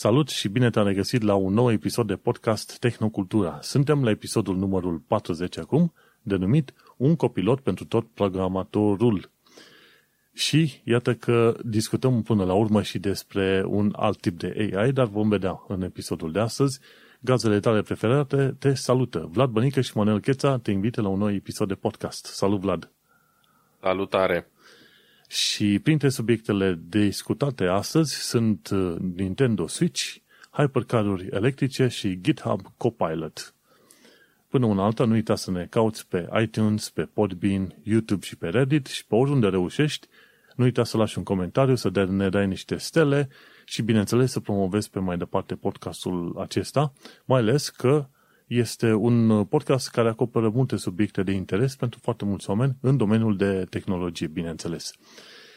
Salut și bine te-am regăsit la un nou episod de podcast Tehnocultura. Suntem la episodul numărul 40 acum, denumit Un copilot pentru tot programatorul. Și iată că discutăm până la urmă și despre un alt tip de AI, dar vom vedea în episodul de astăzi. Gazele tale preferate te salută. Vlad Bănică și Manuel Cheța te invită la un nou episod de podcast. Salut, Vlad! Salutare! Și printre subiectele discutate astăzi sunt uh, Nintendo Switch, hypercaruri electrice și GitHub Copilot. Până una alta, nu uita să ne cauți pe iTunes, pe Podbean, YouTube și pe Reddit și pe oriunde reușești, nu uita să lași un comentariu, să ne dai niște stele și, bineînțeles, să promovezi pe mai departe podcastul acesta, mai ales că este un podcast care acoperă multe subiecte de interes pentru foarte mulți oameni în domeniul de tehnologie, bineînțeles.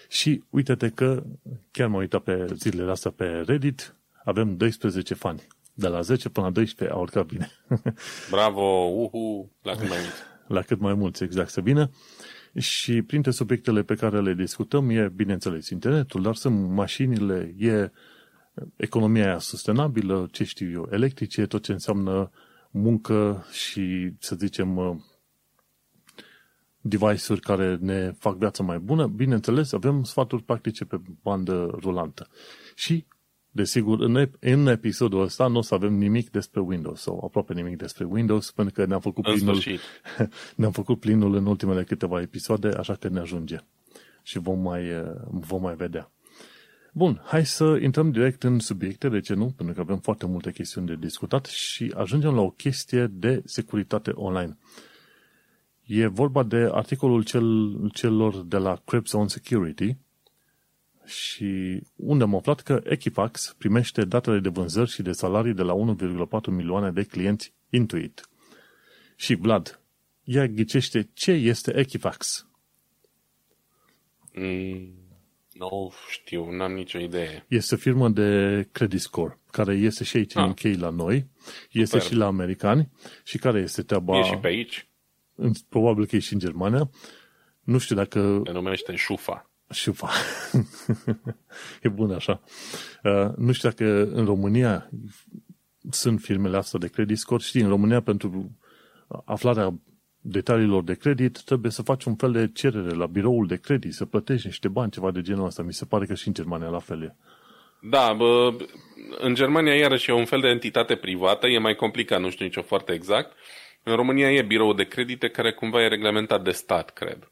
Și uite-te că chiar m-am uitat pe zilele astea pe Reddit, avem 12 fani. De la 10 până la 12 a urcat bine. Bravo, uhu, la cât mai mulți. la cât mai mulți, exact, să vină. Și printre subiectele pe care le discutăm e, bineînțeles, internetul, dar sunt mașinile, e economia aia sustenabilă, ce știu eu, electrice, tot ce înseamnă muncă și, să zicem, device-uri care ne fac viața mai bună, bineînțeles, avem sfaturi practice pe bandă rulantă. Și, desigur, în, în episodul ăsta nu o să avem nimic despre Windows, sau aproape nimic despre Windows, pentru că ne-am făcut, plinul, ne-am făcut plinul în ultimele câteva episoade, așa că ne ajunge. Și vom mai, vom mai vedea. Bun, hai să intrăm direct în subiecte, de ce nu? Pentru că avem foarte multe chestiuni de discutat și ajungem la o chestie de securitate online. E vorba de articolul cel, celor de la Krebs on Security și unde am aflat că Equifax primește datele de vânzări și de salarii de la 1,4 milioane de clienți Intuit. Și Vlad, ea ghicește ce este Equifax. Mm, nu știu, n-am nicio idee. Este o firmă de credit score, care este și aici ah. în UK la noi, este Super. și la americani și care este treaba... E și pe aici? probabil că e și în Germania. Nu știu dacă... Se numește Șufa. Șufa. e bun așa. Uh, nu știu dacă în România sunt firmele astea de credit score. Știi, în România pentru aflarea detaliilor de credit trebuie să faci un fel de cerere la biroul de credit, să plătești niște bani, ceva de genul ăsta. Mi se pare că și în Germania la fel e. Da, bă, în Germania iarăși e un fel de entitate privată, e mai complicat, nu știu nicio foarte exact. În România e birou de credite care cumva e reglementat de stat, cred.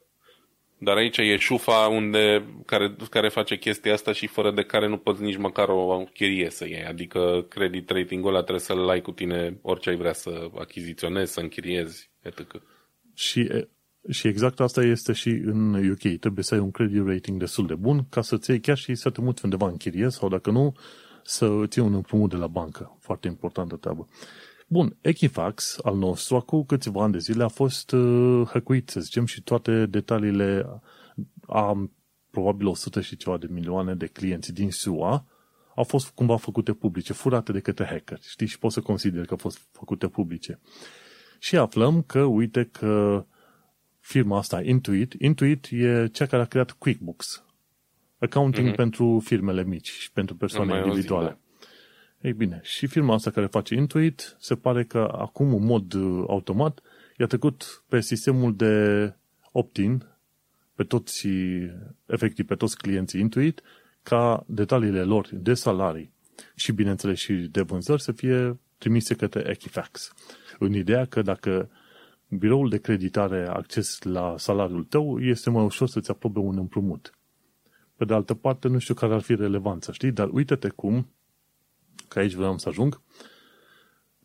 Dar aici e șufa unde, care, care face chestia asta și fără de care nu poți nici măcar o chirie să iei. Adică credit rating-ul ăla trebuie să-l ai cu tine orice ai vrea să achiziționezi, să închiriezi, etc. Și, și exact asta este și în UK. Trebuie să ai un credit rating destul de bun ca să-ți iei chiar și să te muți undeva în chirie sau dacă nu, să ții un împrumut de la bancă. Foarte importantă treabă. Bun, Equifax al nostru, acum câțiva ani de zile, a fost uh, hăcuit, să zicem, și toate detaliile a probabil 100 și ceva de milioane de clienți din SUA au fost cumva făcute publice, furate de către hacker, știi, și poți să consideri că au fost făcute publice. Și aflăm că, uite că firma asta, Intuit, Intuit e cea care a creat QuickBooks, accounting mm-hmm. pentru firmele mici și pentru persoane individuale. Zi, da. Ei bine, și firma asta care face Intuit, se pare că acum în mod uh, automat i-a trecut pe sistemul de opt-in pe toți, efectiv pe toți clienții Intuit, ca detaliile lor de salarii și, bineînțeles, și de vânzări să fie trimise către Equifax. În ideea că dacă biroul de creditare are acces la salariul tău, este mai ușor să-ți aprobe un împrumut. Pe de altă parte, nu știu care ar fi relevanța, știi? Dar uite-te cum că aici vreau să ajung,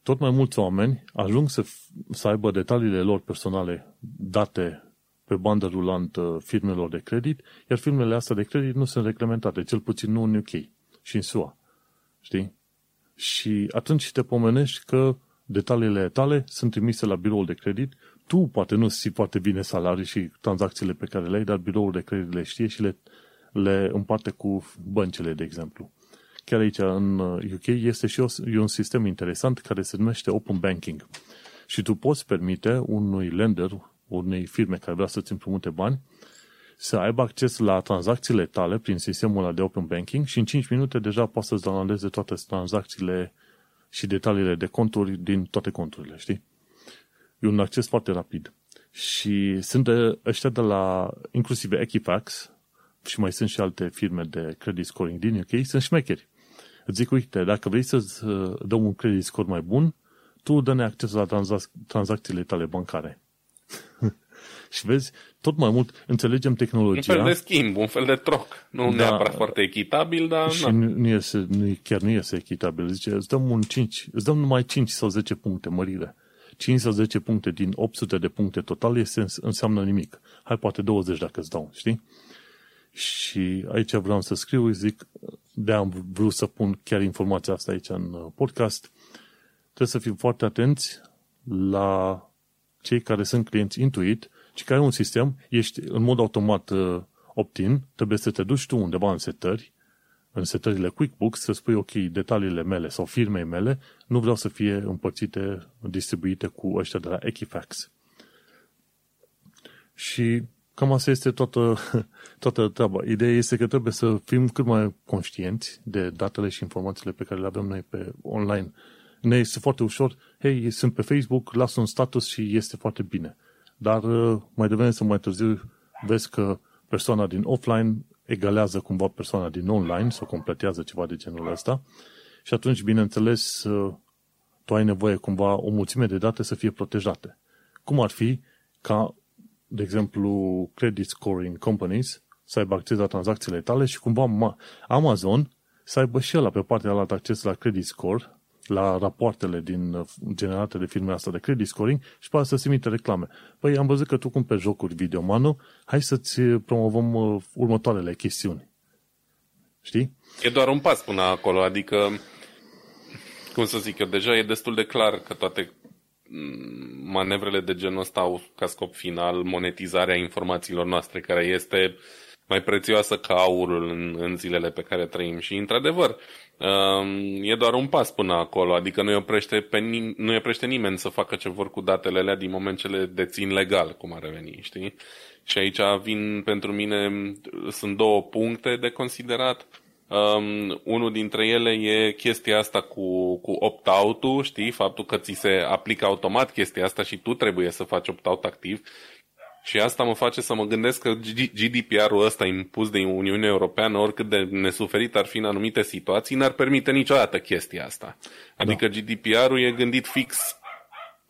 tot mai mulți oameni ajung să, să aibă detaliile lor personale date pe bandă rulantă firmelor de credit, iar firmele astea de credit nu sunt reglementate, cel puțin nu în UK și în SUA. Știi? Și atunci te pomenești că detaliile tale sunt trimise la biroul de credit, tu poate nu știi foarte bine salarii și tranzacțiile pe care le ai, dar biroul de credit le știe și le, le împarte cu băncile, de exemplu chiar aici în UK, uh, este și un sistem interesant care se numește Open Banking. Și tu poți permite unui lender, unei firme care vrea să-ți împrumute bani, să aibă acces la tranzacțiile tale prin sistemul ăla de open banking și în 5 minute deja poți să-ți downloadeze toate tranzacțiile și detaliile de conturi din toate conturile, știi? E un acces foarte rapid. Și sunt de, ăștia de la, inclusiv Equifax, și mai sunt și alte firme de credit scoring din UK, sunt șmecheri. Îți zic, uite, dacă vrei să-ți uh, dăm un credit score mai bun, tu dă-ne acces la tranzac- tranzacțiile tale bancare. și vezi, tot mai mult înțelegem tehnologia. Un fel de schimb, un fel de troc. Nu da, neapărat foarte echitabil, dar... Și nu, nu iese, nu, chiar nu iese echitabil. Zice, îți dăm, un 5, îți dăm numai 5 sau 10 puncte mărire. 5 sau 10 puncte din 800 de puncte total este, înseamnă nimic. Hai, poate 20 dacă îți dau, știi? Și aici vreau să scriu, zic, de am vrut să pun chiar informația asta aici în uh, podcast. Trebuie să fim foarte atenți la cei care sunt clienți Intuit și care au un sistem, ești în mod automat uh, opt-in, trebuie să te duci tu undeva în setări, în setările QuickBooks, să spui, ok, detaliile mele sau firmei mele nu vreau să fie împărțite, distribuite cu ăștia de la Equifax. Și cam asta este toată, toată treaba. Ideea este că trebuie să fim cât mai conștienți de datele și informațiile pe care le avem noi pe online. Ne este foarte ușor, hei, sunt pe Facebook, las un status și este foarte bine. Dar uh, mai devreme sau mai târziu vezi că persoana din offline egalează cumva persoana din online sau completează ceva de genul ăsta și atunci, bineînțeles, uh, tu ai nevoie cumva o mulțime de date să fie protejate. Cum ar fi ca, de exemplu, credit scoring companies să aibă acces la tranzacțiile tale și cumva Amazon să aibă și ăla pe partea altă acces la credit score la rapoartele din, uh, generate de firme asta de credit scoring și poate să-ți emite reclame. Păi am văzut că tu cumperi jocuri video, Manu, hai să-ți uh, promovăm uh, următoarele chestiuni. Știi? E doar un pas până acolo, adică, cum să zic eu, deja e destul de clar că toate mm, manevrele de genul ăsta au ca scop final monetizarea informațiilor noastre, care este mai prețioasă ca aurul în, în zilele pe care trăim. Și, într-adevăr, um, e doar un pas până acolo, adică nu îi oprește, pe nim- nu oprește nimeni să facă ce vor cu datele alea din moment ce le dețin legal, cum ar reveni, știi? Și aici vin pentru mine, sunt două puncte de considerat. Um, unul dintre ele e chestia asta cu, cu opt-out-ul, știi? Faptul că ți se aplică automat chestia asta și tu trebuie să faci opt-out activ și asta mă face să mă gândesc că GDPR-ul ăsta impus de Uniunea Europeană, oricât de nesuferit ar fi în anumite situații, n-ar permite niciodată chestia asta. Adică da. GDPR-ul e gândit fix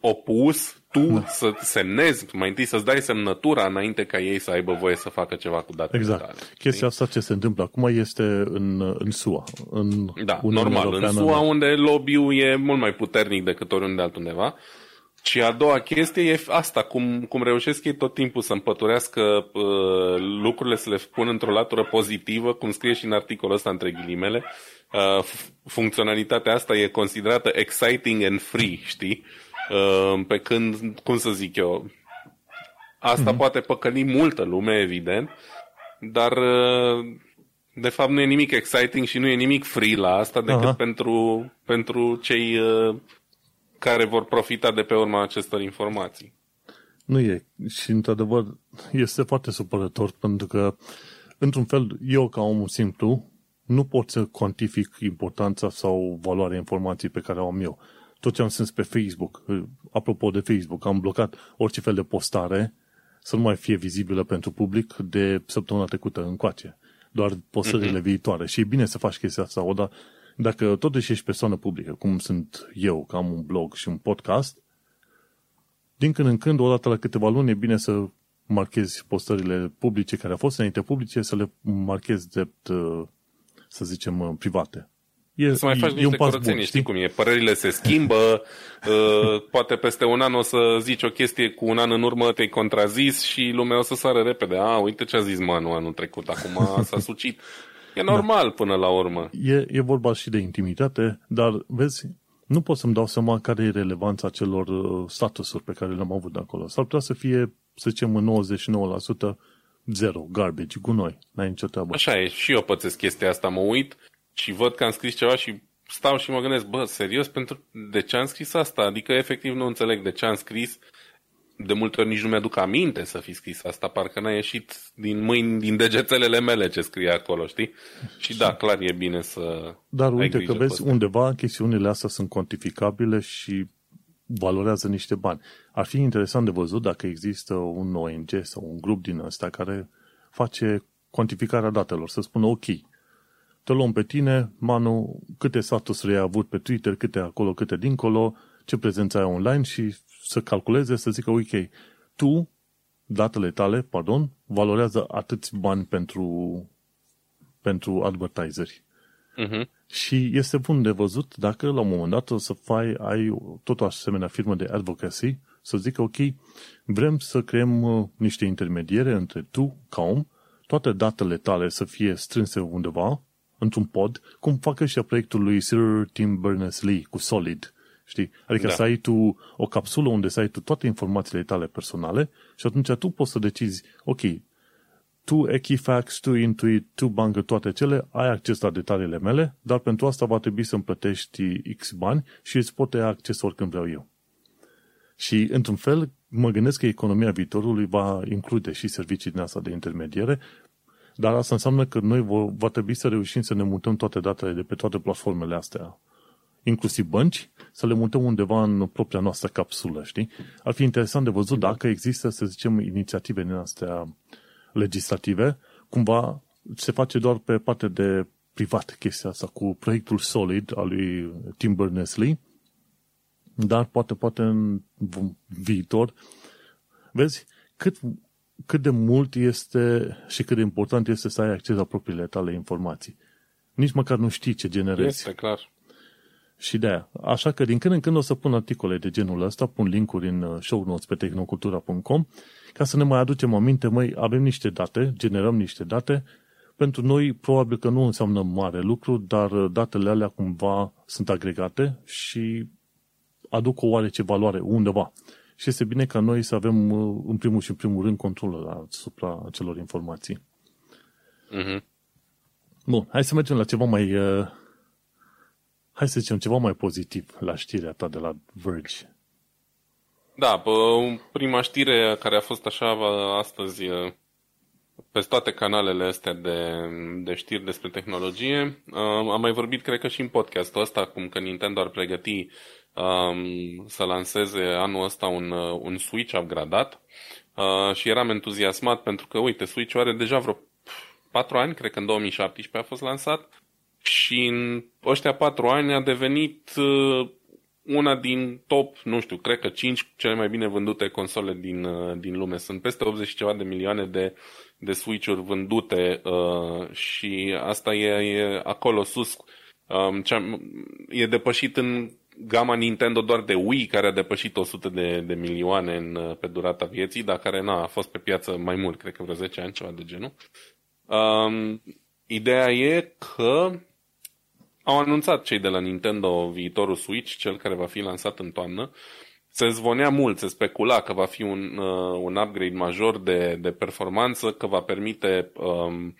opus, tu da. să semnezi, mai întâi să-ți dai semnătura înainte ca ei să aibă voie să facă ceva cu datele exact. tale. Chestia asta ce se întâmplă acum este în, în SUA. În da, Uniunea normal. Europeană, în SUA, unde lobby-ul e mult mai puternic decât oriunde altundeva, și a doua chestie e asta, cum, cum reușesc ei tot timpul să împăturească uh, lucrurile, să le pun într-o latură pozitivă, cum scrie și în articolul ăsta între ghilimele. Uh, funcționalitatea asta e considerată exciting and free, știi? Uh, pe când, cum să zic eu, asta mm-hmm. poate păcăli multă lume, evident, dar uh, de fapt nu e nimic exciting și nu e nimic free la asta decât uh-huh. pentru, pentru cei uh, care vor profita de pe urma acestor informații. Nu e. Și, într-adevăr, este foarte supărător pentru că, într-un fel, eu, ca om simplu, nu pot să cuantific importanța sau valoarea informației pe care o am eu. Tot ce am sens pe Facebook, apropo de Facebook, am blocat orice fel de postare să nu mai fie vizibilă pentru public de săptămâna trecută încoace. Doar postările mm-hmm. viitoare. Și e bine să faci chestia asta, dar dacă totuși ești persoană publică, cum sunt eu, că am un blog și un podcast, din când în când, odată la câteva luni, e bine să marchezi postările publice care au fost înainte publice, să le marchezi drept, uh, să zicem, uh, private. E, să mai faci e niște curățenii, știi? știi cum e? Părerile se schimbă, uh, poate peste un an o să zici o chestie cu un an în urmă te-ai contrazis și lumea o să sară repede. A, uite ce a zis Manu anul trecut, acum s-a sucit. E normal da. până la urmă. E, e vorba și de intimitate, dar vezi, nu pot să-mi dau seama care e relevanța celor uh, statusuri pe care le-am avut de acolo. S-ar putea să fie, să zicem, în 99% zero, garbage, cu noi. N-ai nicio treabă. Așa e, și eu pățesc chestia asta. Mă uit și văd că am scris ceva și stau și mă gândesc, bă, serios, pentru de ce am scris asta? Adică efectiv nu înțeleg de ce am scris de multe ori nici nu mi-aduc aminte să fi scris asta, parcă n-a ieșit din mâini, din degețelele mele ce scrie acolo, știi? Și da, clar e bine să Dar uite că vezi, undeva chestiunile astea sunt cuantificabile și valorează niște bani. Ar fi interesant de văzut dacă există un ONG sau un grup din ăsta care face cuantificarea datelor, să spună ok, te luăm pe tine, Manu, câte status ai avut pe Twitter, câte acolo, câte dincolo, ce prezență ai online și să calculeze, să zică, ok, tu, datele tale, pardon, valorează atâți bani pentru, pentru advertiseri. Uh-huh. Și este bun de văzut dacă la un moment dat o să fai, ai tot o asemenea firmă de advocacy, să zică, ok, vrem să creăm uh, niște intermediere între tu, ca om, toate datele tale să fie strânse undeva, într-un pod, cum fac ăștia proiectul lui Sir Tim Berners-Lee cu Solid. Știi? Adică da. să ai tu o capsulă unde să ai tu toate informațiile tale personale și atunci tu poți să decizi, ok, tu Equifax, tu Intuit, tu bancă, toate cele, ai acces la detaliile mele, dar pentru asta va trebui să-mi plătești X bani și îți pot avea acces oricând vreau eu. Și, într-un fel, mă gândesc că economia viitorului va include și servicii din asta de intermediere, dar asta înseamnă că noi va trebui să reușim să ne mutăm toate datele de pe toate platformele astea, inclusiv bănci, să le mutăm undeva în propria noastră capsulă, știi? Ar fi interesant de văzut dacă există, să zicem, inițiative din astea legislative, cumva se face doar pe partea de privat chestia asta, cu proiectul Solid al lui Tim Berners-Lee, dar poate, poate în viitor, vezi, cât, cât de mult este și cât de important este să ai acces la propriile tale informații. Nici măcar nu știi ce generezi. Este clar. Și de aia. Așa că din când în când o să pun articole de genul ăsta, pun linkuri în uh, show notes pe tehnocultura.com ca să ne mai aducem aminte, măi, avem niște date, generăm niște date, pentru noi probabil că nu înseamnă mare lucru, dar uh, datele alea cumva sunt agregate și aduc o oarece valoare undeva. Și este bine ca noi să avem uh, în primul și în primul rând controlul asupra acelor informații. Mm-hmm. Bun, hai să mergem la ceva mai hai să zicem, ceva mai pozitiv la știrea ta de la Verge. Da, prima știre care a fost așa astăzi pe toate canalele astea de, de știri despre tehnologie. Am mai vorbit, cred că și în podcastul ăsta, cum că Nintendo ar pregăti um, să lanseze anul ăsta un, un Switch upgradat uh, și eram entuziasmat pentru că, uite, Switch-ul are deja vreo 4 ani, cred că în 2017 a fost lansat și în ăștia patru ani a devenit uh, una din top, nu știu, cred că 5 cele mai bine vândute console din, uh, din lume. Sunt peste 80 ceva de milioane de, de Switch-uri vândute uh, și asta e, e acolo sus. Um, cea, e depășit în gama Nintendo doar de Wii, care a depășit 100 de, de milioane în, uh, pe durata vieții, dar care n-a a fost pe piață mai mult, cred că vreo 10 ani, ceva de genul. Um, ideea e că au anunțat cei de la Nintendo viitorul Switch, cel care va fi lansat în toamnă. Se zvonea mult, se specula că va fi un, uh, un upgrade major de, de performanță, că va permite um,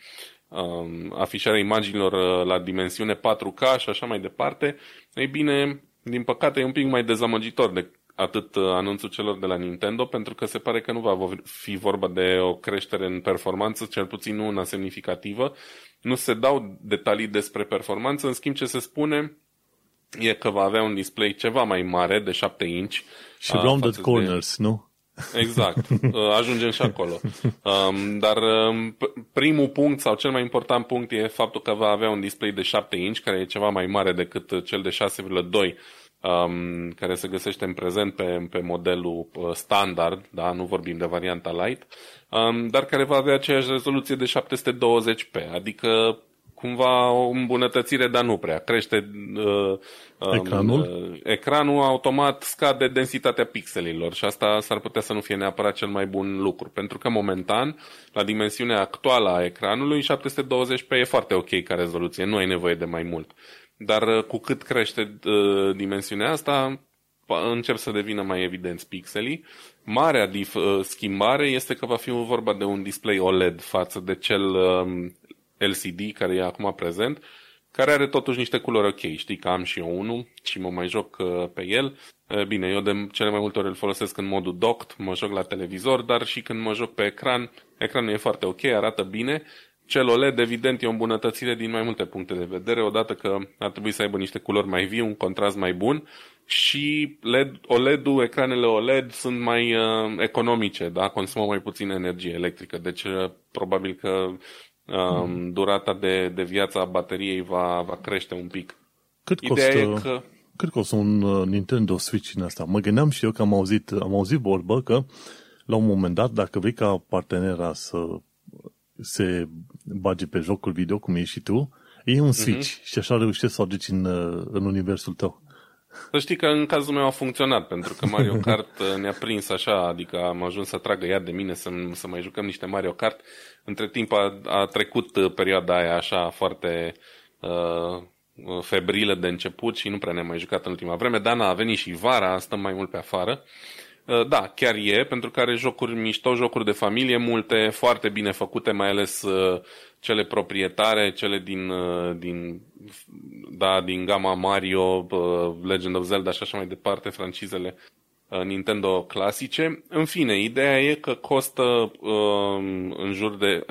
um, afișarea imaginilor uh, la dimensiune 4K și așa mai departe. Ei bine, din păcate e un pic mai dezamăgitor de atât uh, anunțul celor de la Nintendo, pentru că se pare că nu va fi vorba de o creștere în performanță, cel puțin nu una semnificativă, nu se dau detalii despre performanță, în schimb ce se spune e că va avea un display ceva mai mare, de 7 inch. Și rounded corners, de... nu? Exact, ajungem și acolo. Um, dar um, primul punct sau cel mai important punct e faptul că va avea un display de 7 inch, care e ceva mai mare decât cel de 6,2 um, care se găsește în prezent pe, pe modelul uh, standard, da? nu vorbim de varianta light, um, dar care va avea aceeași rezoluție de 720p, adică cumva o îmbunătățire, dar nu prea. Crește uh, um, ecranul? Uh, ecranul, automat scade densitatea pixelilor și asta s-ar putea să nu fie neapărat cel mai bun lucru, pentru că momentan, la dimensiunea actuală a ecranului, 720p e foarte ok ca rezoluție, nu ai nevoie de mai mult. Dar uh, cu cât crește uh, dimensiunea asta, încep să devină mai evidenți pixelii. Marea dif- uh, schimbare este că va fi vorba de un display OLED față de cel um, LCD care e acum prezent care are totuși niște culori ok. Știi că am și eu unul și mă mai joc uh, pe el. Uh, bine, eu de cele mai multe ori îl folosesc în modul docked, mă joc la televizor, dar și când mă joc pe ecran, ecranul e foarte ok, arată bine. Cel OLED, evident, e o îmbunătățire din mai multe puncte de vedere, odată că ar trebui să aibă niște culori mai vii, un contrast mai bun și LED, OLED-ul, ecranele OLED sunt mai uh, economice, da? consumă mai puțin energie electrică, deci uh, probabil că um, durata de, de viață a bateriei va, va crește un pic. Cât Ideea costă, e că... cât costă un uh, Nintendo Switch în asta? Mă gândeam și eu că am auzit, am auzit vorbă că la un moment dat, dacă vrei ca partenera să se bage pe jocul video, cum ești și tu, e un Switch uh-huh. și așa reușești să o aduci în, uh, în universul tău. Să știi că în cazul meu a funcționat, pentru că Mario Kart uh, ne-a prins așa, adică am ajuns să tragă iar de mine să, să mai jucăm niște Mario Kart. Între timp a, a trecut uh, perioada aia așa foarte uh, febrilă de început și nu prea ne-am mai jucat în ultima vreme. Dana a venit și vara, stăm mai mult pe afară. Uh, da, chiar e, pentru că are jocuri mișto, jocuri de familie, multe, foarte bine făcute, mai ales uh, cele proprietare, cele din, uh, din, da, din gama Mario, Legend of Zelda și așa mai departe, francizele Nintendo clasice. În fine, ideea e că costă în jur de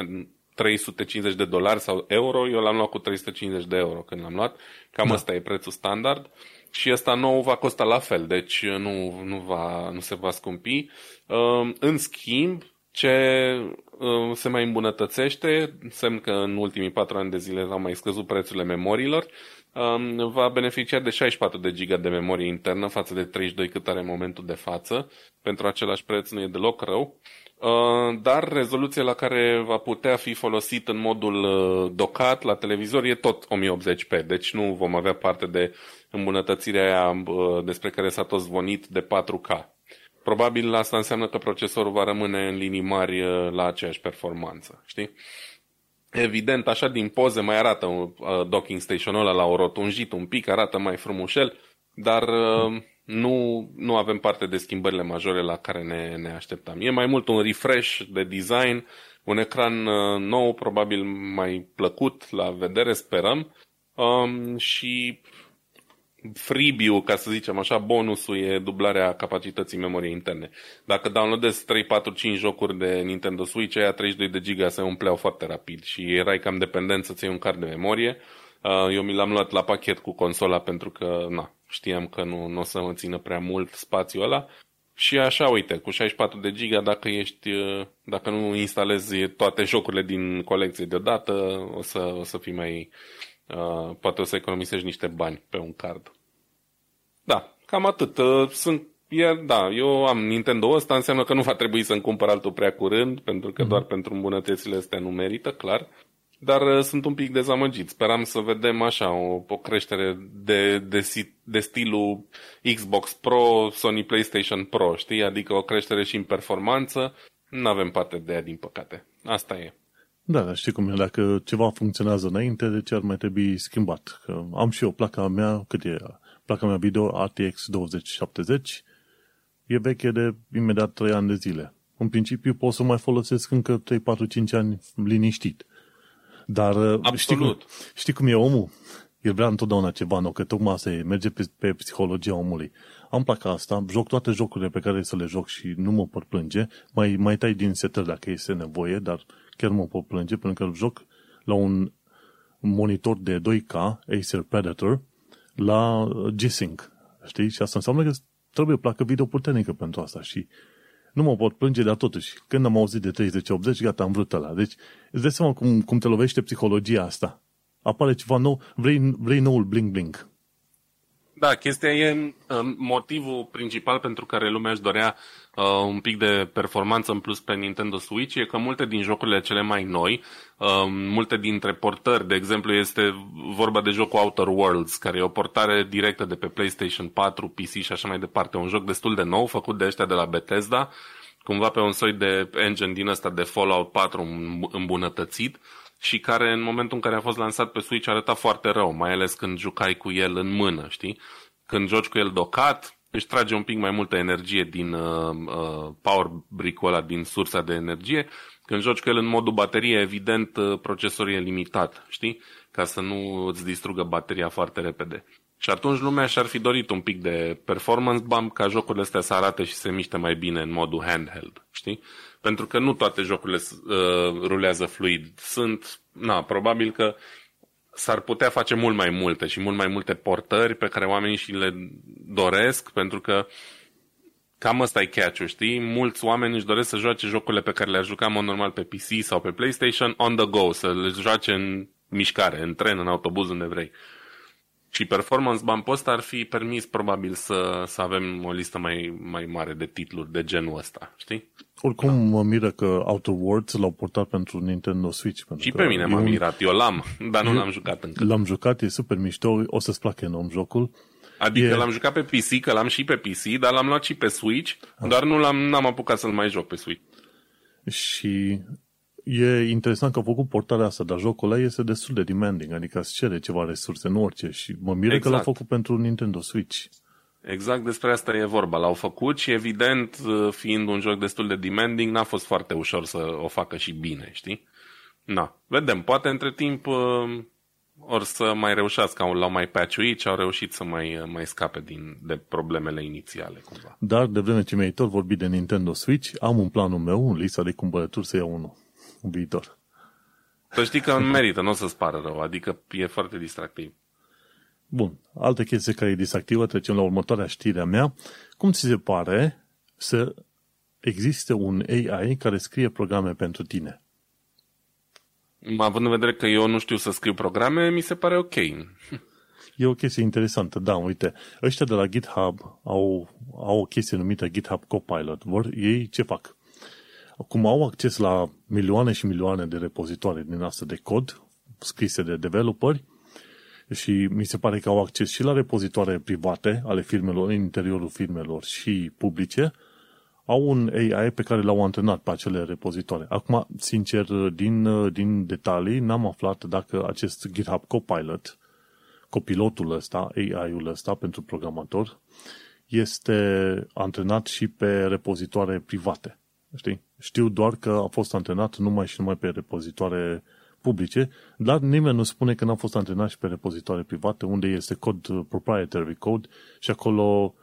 350 de dolari sau euro, eu l-am luat cu 350 de euro când l-am luat, cam da. ăsta e prețul standard. Și ăsta nou va costa la fel, deci nu, nu, va, nu se va scumpi. Ehm, în schimb, ce ehm, se mai îmbunătățește, semn că în ultimii patru ani de zile au mai scăzut prețurile memoriilor, ehm, va beneficia de 64 de giga de memorie internă față de 32 cât are în momentul de față. Pentru același preț nu e deloc rău. Uh, dar rezoluția la care va putea fi folosit în modul uh, docat la televizor e tot 1080p, deci nu vom avea parte de îmbunătățirea aia uh, despre care s-a tot zvonit de 4K. Probabil asta înseamnă că procesorul va rămâne în linii mari la aceeași performanță, știi? Evident, așa din poze mai arată docking station-ul ăla la o rotunjit un pic, arată mai frumușel, dar nu, nu avem parte de schimbările majore la care ne, ne așteptam. E mai mult un refresh de design, un ecran uh, nou, probabil mai plăcut la vedere, sperăm, um, și freebie ca să zicem așa, bonusul e dublarea capacității memoriei interne. Dacă downloadezi 3, 4, 5 jocuri de Nintendo Switch, aia 32 de giga se umpleau foarte rapid și erai cam dependent să-ți iei un card de memorie. Uh, eu mi l-am luat la pachet cu consola pentru că, na, știam că nu, nu o să mă țină prea mult spațiul ăla. Și așa, uite, cu 64 de giga, dacă ești, uh, dacă nu instalezi toate jocurile din colecție deodată, o să, o să fii mai, uh, poate o să economisești niște bani pe un card. Da, cam atât. Uh, sunt, iar, da, eu am Nintendo ăsta, înseamnă că nu va trebui să-mi cumpăr altul prea curând, pentru că mm-hmm. doar pentru îmbunătățile astea nu merită, clar dar uh, sunt un pic dezamăgit. Speram să vedem așa o, o creștere de, de, de stilul Xbox Pro, Sony PlayStation Pro, știi? Adică o creștere și în performanță. Nu avem parte de ea, din păcate. Asta e. Da, dar știi cum e, dacă ceva funcționează înainte, de ce ar mai trebui schimbat? Că am și eu placa mea, cât e? Placa mea video RTX 2070 e veche de imediat 3 ani de zile. În principiu pot să mai folosesc încă 3, 4, 5 ani liniștit. Dar uh, știi cum, știi cum e omul? El vrea întotdeauna ceva nou, că tocmai asta e, merge pe, pe psihologia omului. Am placa asta, joc toate jocurile pe care să le joc și nu mă pot plânge, mai, mai tai din setări dacă este nevoie, dar chiar mă pot plânge pentru că joc la un monitor de 2K, Acer Predator, la G-Sync. Știi? Și asta înseamnă că trebuie placă video puternică pentru asta și nu mă pot plânge, dar totuși, când am auzit de 30-80, gata, am vrut ăla. Deci, îți dai seama cum, cum te lovește psihologia asta. Apare ceva nou, vrei, vrei noul bling-bling. Da, chestia e motivul principal pentru care lumea își dorea uh, un pic de performanță în plus pe Nintendo Switch e că multe din jocurile cele mai noi, uh, multe dintre portări, de exemplu este vorba de jocul Outer Worlds, care e o portare directă de pe PlayStation 4, PC și așa mai departe, un joc destul de nou, făcut de ăștia de la Bethesda, cumva pe un soi de engine din ăsta de Fallout 4 îmbunătățit și care în momentul în care a fost lansat pe Switch arăta foarte rău, mai ales când jucai cu el în mână, știi? Când joci cu el docat, își trage un pic mai multă energie din uh, uh, power brick-ul ăla, din sursa de energie. Când Când joci cu el în modul baterie, evident, uh, procesorul e limitat, știi? Ca să nu îți distrugă bateria foarte repede. Și atunci lumea și-ar fi dorit un pic de performance bump ca jocurile astea să arate și se miște mai bine în modul handheld, știi? Pentru că nu toate jocurile uh, rulează fluid. Sunt, na, probabil că s-ar putea face mult mai multe și mult mai multe portări pe care oamenii și le doresc, pentru că cam ăsta e catch știi? Mulți oameni își doresc să joace jocurile pe care le-ar juca în normal pe PC sau pe PlayStation on the go, să le joace în mișcare, în tren, în autobuz, unde vrei. Și performance bump ăsta ar fi permis probabil să, să avem o listă mai, mai mare de titluri de genul ăsta, știi? Oricum da. mă miră că Outer Worlds l-au portat pentru Nintendo Switch. Pentru și pe mine m-a mirat, eu l-am, dar nu l-am jucat încă. L-am jucat, e super mișto, o să-ți placă enorm jocul. Adică e... l-am jucat pe PC, că l-am și pe PC, dar l-am luat și pe Switch, ah. dar nu l-am, n-am apucat să-l mai joc pe Switch. Și e interesant că au făcut portarea asta, dar jocul ăla este destul de demanding, adică îți cere ceva resurse în orice și mă miră exact. că l-au exact. făcut pentru Nintendo Switch. Exact despre asta e vorba. L-au făcut și evident, fiind un joc destul de demanding, n-a fost foarte ușor să o facă și bine, știi? Na, vedem. Poate între timp uh, or să mai reușească, l-au mai patchuit și au reușit să mai, uh, mai scape din, de problemele inițiale, cumva. Dar, de vreme ce mi-ai tot vorbit de Nintendo Switch, am un planul meu, în lista de cumpărături, să iau unul în viitor. Să știi că merită, nu o să-ți pară rău, adică e foarte distractiv. Bun, altă chestie care e distractivă, trecem la următoarea știre a mea. Cum ți se pare să existe un AI care scrie programe pentru tine? Având în vedere că eu nu știu să scriu programe, mi se pare ok. E o chestie interesantă, da, uite, ăștia de la GitHub au, au o chestie numită GitHub Copilot. Vor, ei ce fac? Cum au acces la milioane și milioane de repozitoare din asta de cod scrise de developeri, și mi se pare că au acces și la repozitoare private ale firmelor, în interiorul firmelor și publice, au un AI pe care l-au antrenat pe acele repozitoare. Acum, sincer, din, din detalii, n-am aflat dacă acest GitHub Copilot, copilotul ăsta, AI-ul ăsta pentru programator, este antrenat și pe repozitoare private. Știi? Știu doar că a fost antrenat numai și numai pe repozitoare publice, dar nimeni nu spune că n-a fost antrenat și pe repozitoare private, unde este cod uh, proprietary code și acolo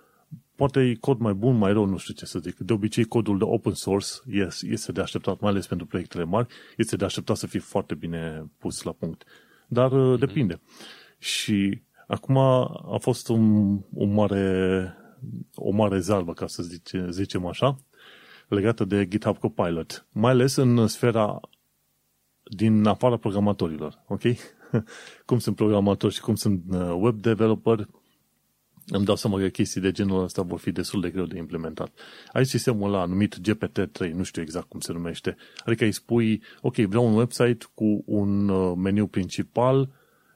poate e cod mai bun, mai rău, nu știu ce să zic. De obicei, codul de open source yes, este de așteptat, mai ales pentru proiectele mari, este de așteptat să fie foarte bine pus la punct. Dar mm-hmm. depinde. Și acum a fost un, un mare, o mare zalbă, ca să zice, zicem așa, legată de GitHub Copilot. Mai ales în sfera din afara programatorilor, ok? cum sunt programatori și cum sunt uh, web developer, îmi dau seama că chestii de genul ăsta vor fi destul de greu de implementat. Ai sistemul ăla numit GPT-3, nu știu exact cum se numește, adică îi spui, ok, vreau un website cu un uh, meniu principal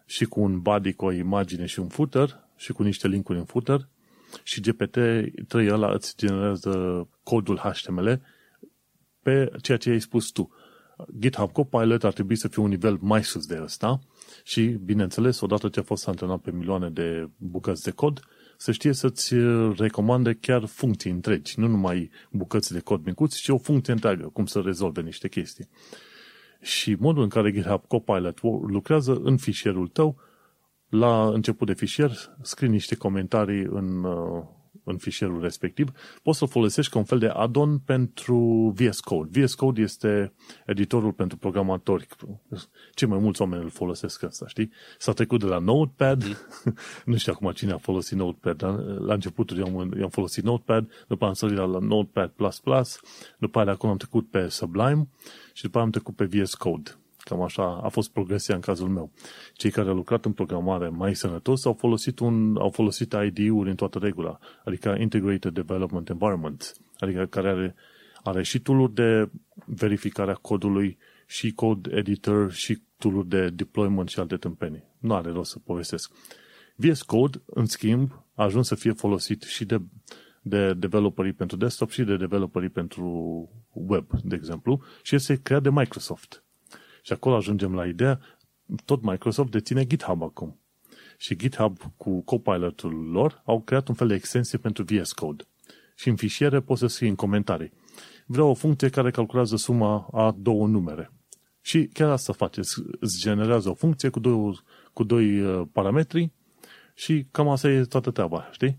și cu un body cu o imagine și un footer și cu niște linkuri în footer și GPT-3 ăla îți generează codul HTML pe ceea ce ai spus tu. GitHub Copilot ar trebui să fie un nivel mai sus de ăsta și, bineînțeles, odată ce a fost antrenat pe milioane de bucăți de cod, să știe să-ți recomande chiar funcții întregi, nu numai bucăți de cod micuți, ci o funcție întreagă, cum să rezolve niște chestii. Și modul în care GitHub Copilot lucrează în fișierul tău, la început de fișier, scrii niște comentarii în, uh, în fișierul respectiv, poți să folosești ca un fel de add-on pentru VS Code. VS Code este editorul pentru programatori. Cei mai mulți oameni îl folosesc asta, știi? S-a trecut de la Notepad, mm. nu știu acum cine a folosit Notepad, dar la începutul eu am, folosit Notepad, după am sărit la Notepad++, după aia acum am trecut pe Sublime și după aia am trecut pe VS Code. Cam așa a fost progresia în cazul meu. Cei care au lucrat în programare mai sănătos au folosit, un, au folosit ID-uri în toată regula, adică Integrated Development Environment, adică care are, are și tool de verificare a codului, și code editor, și tool de deployment și alte tâmpenii. Nu are rost să povestesc. VS Code, în schimb, a ajuns să fie folosit și de, de developerii pentru desktop și de developerii pentru web, de exemplu, și este creat de Microsoft. Și acolo ajungem la ideea, tot Microsoft deține GitHub acum. Și GitHub cu Copilot-ul lor au creat un fel de extensie pentru VS Code. Și în fișiere poți să scrii în comentarii. vreau o funcție care calculează suma a două numere. Și chiar asta face, îți generează o funcție cu doi, cu doi uh, parametri și cam asta e toată treaba, știi?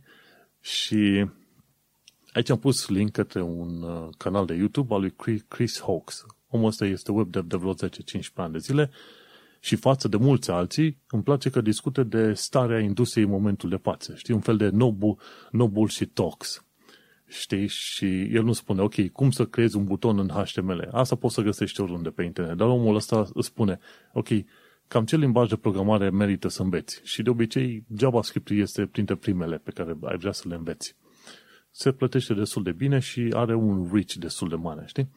Și aici am pus link către un uh, canal de YouTube al lui Chris Hawkes. Omul ăsta este web dev de vreo 10-15 ani de zile și față de mulți alții, îmi place că discute de starea industriei în momentul de față. Știi, un fel de no, bu- no bullshit talks. Știi? Și el nu spune, ok, cum să creezi un buton în HTML? Asta poți să găsești oriunde pe internet. Dar omul ăsta îți spune, ok, cam ce limbaj de programare merită să înveți? Și de obicei, JavaScript este printre primele pe care ai vrea să le înveți. Se plătește destul de bine și are un reach destul de mare, știi?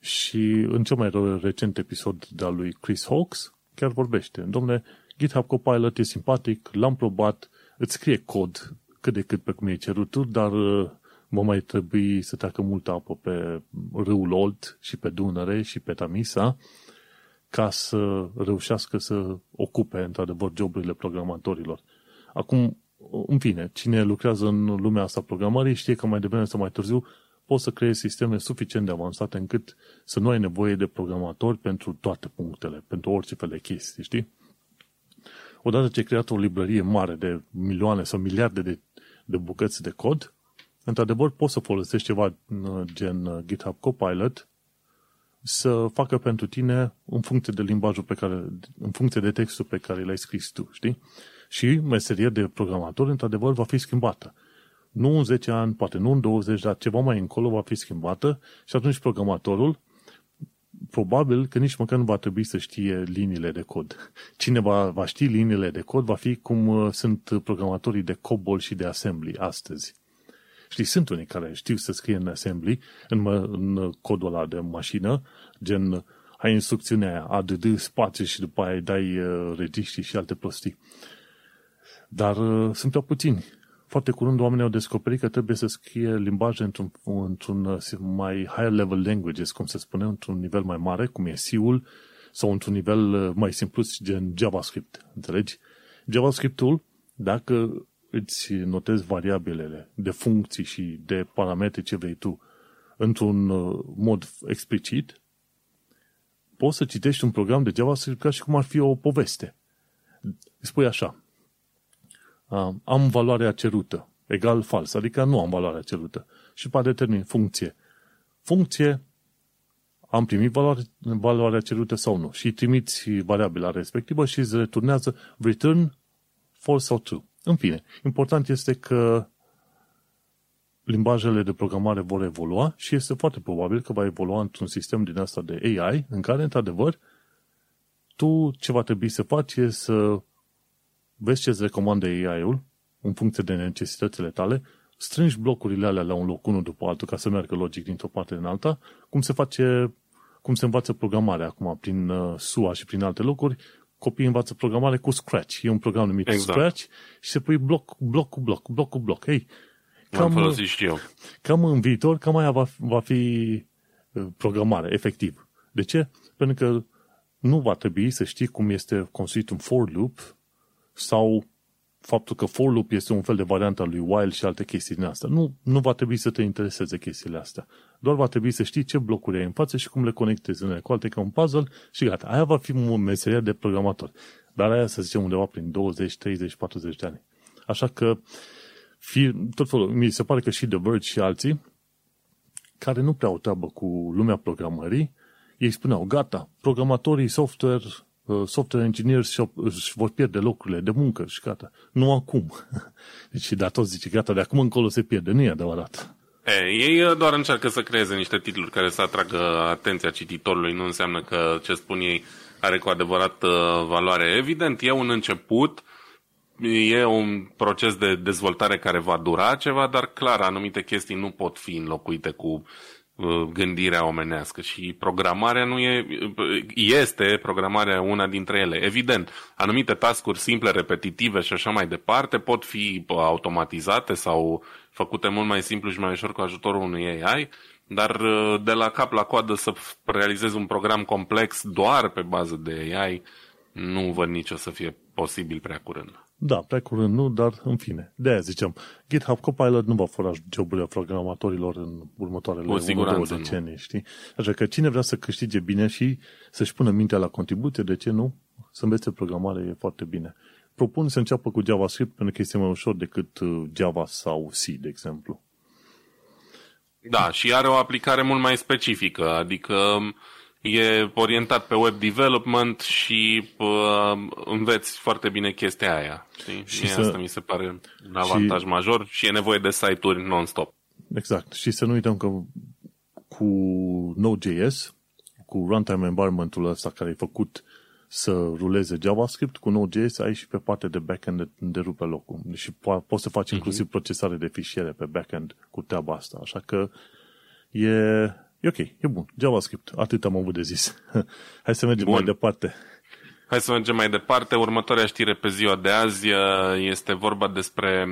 Și în cel mai recent episod de al lui Chris Hawkes, chiar vorbește. Domnule, GitHub Copilot e simpatic, l-am probat, îți scrie cod cât de cât pe cum e cerut tu, dar uh, va mai trebui să treacă multă apă pe râul Olt și pe Dunăre și pe Tamisa ca să reușească să ocupe într-adevăr joburile programatorilor. Acum, în fine, cine lucrează în lumea asta programării știe că mai devreme sau mai târziu poți să creezi sisteme suficient de avansate încât să nu ai nevoie de programatori pentru toate punctele, pentru orice fel de chestii, știi? Odată ce ai creat o librărie mare de milioane sau miliarde de, de bucăți de cod, într-adevăr poți să folosești ceva gen GitHub Copilot să facă pentru tine în funcție de limbajul pe care, în funcție de textul pe care l-ai scris tu, știi? Și meseria de programator, într-adevăr, va fi schimbată. Nu în 10 ani, poate nu în 20, dar ceva mai încolo va fi schimbată și atunci programatorul probabil că nici măcar nu va trebui să știe liniile de cod. Cine va, va ști liniile de cod va fi cum uh, sunt programatorii de COBOL și de assembly astăzi. Știi, sunt unii care știu să scrie în assembly, în, în codul ăla de mașină, gen ai instrucțiunea aia, add, spațiu și după aia dai uh, regiștri și alte prostii. Dar uh, sunt prea puțini foarte curând oamenii au descoperit că trebuie să scrie limbaje într-un, într-un uh, mai higher level languages, cum se spune, într-un nivel mai mare, cum e C-ul, sau într-un nivel uh, mai simplu, gen JavaScript. Înțelegi? JavaScript-ul, dacă îți notezi variabilele de funcții și de parametri ce vrei tu într-un uh, mod explicit, poți să citești un program de JavaScript ca și cum ar fi o poveste. Spui așa, am valoarea cerută, egal fals, adică nu am valoarea cerută. Și pe determin funcție. Funcție, am primit valoare, valoarea cerută sau nu. Și trimiți variabila respectivă și îți returnează return false sau true. În fine, important este că limbajele de programare vor evolua și este foarte probabil că va evolua într-un sistem din asta de AI în care, într-adevăr, tu ce va trebui să faci e să vezi ce îți recomandă AI-ul în funcție de necesitățile tale, strângi blocurile alea la un loc unul după altul ca să meargă logic dintr-o parte în alta, cum se face, cum se învață programarea acum prin uh, SUA și prin alte locuri, copiii învață programare cu Scratch. E un program numit exact. Scratch și se pui bloc, bloc cu bloc, bloc cu bloc. Hei, cam, Am și eu. cam în viitor, cam aia va, va fi uh, programare, efectiv. De ce? Pentru că nu va trebui să știi cum este construit un for loop sau faptul că for loop este un fel de variantă a lui while și alte chestii din asta. Nu, nu va trebui să te intereseze chestiile astea. Doar va trebui să știi ce blocuri ai în față și cum le conectezi unele cu alte ca un puzzle și gata. Aia va fi o meserie de programator. Dar aia să zicem undeva prin 20, 30, 40 de ani. Așa că fi, tot felul, mi se pare că și The Verge și alții care nu prea au treabă cu lumea programării, ei spuneau, gata, programatorii software Uh, software engineers își vor pierde locurile de muncă și gata. Nu acum. Deci, dar toți zice, gata, de acum încolo se pierde. Nu e adevărat. E, ei uh, doar încearcă să creeze niște titluri care să atragă atenția cititorului. Nu înseamnă că ce spun ei are cu adevărat uh, valoare. Evident, e un început, e un proces de dezvoltare care va dura ceva, dar clar, anumite chestii nu pot fi înlocuite cu Uh, gândirea omenească și programarea nu e, este programarea una dintre ele. Evident, anumite tascuri simple, repetitive și așa mai departe pot fi automatizate sau făcute mult mai simplu și mai ușor cu ajutorul unui AI, dar uh, de la cap la coadă să realizezi un program complex doar pe bază de AI, nu văd nicio să fie posibil prea curând. Da, prea curând nu, dar în fine. De aia ziceam, GitHub Copilot nu va fura joburile programatorilor în următoarele două decenii, știi? Așa că cine vrea să câștige bine și să-și pună mintea la contribuție, de ce nu? Să învețe programare e foarte bine. Propun să înceapă cu JavaScript pentru că este mai ușor decât uh, Java sau C, de exemplu. Da, și are o aplicare mult mai specifică, adică e orientat pe web development și uh, înveți foarte bine chestia aia. Știi? Și să... asta mi se pare un avantaj și... major și e nevoie de site-uri non-stop. Exact. Și să nu uităm că cu Node.js, cu runtime environment-ul ăsta care e făcut să ruleze JavaScript, cu Node.js ai și pe partea de backend de rupe locul. Și po- poți să faci uh-huh. inclusiv procesare de fișiere pe backend cu treaba asta. Așa că e E ok, e bun. JavaScript, atât am avut de zis. Hai să mergem bun. mai departe. Hai să mergem mai departe. Următoarea știre pe ziua de azi uh, este vorba despre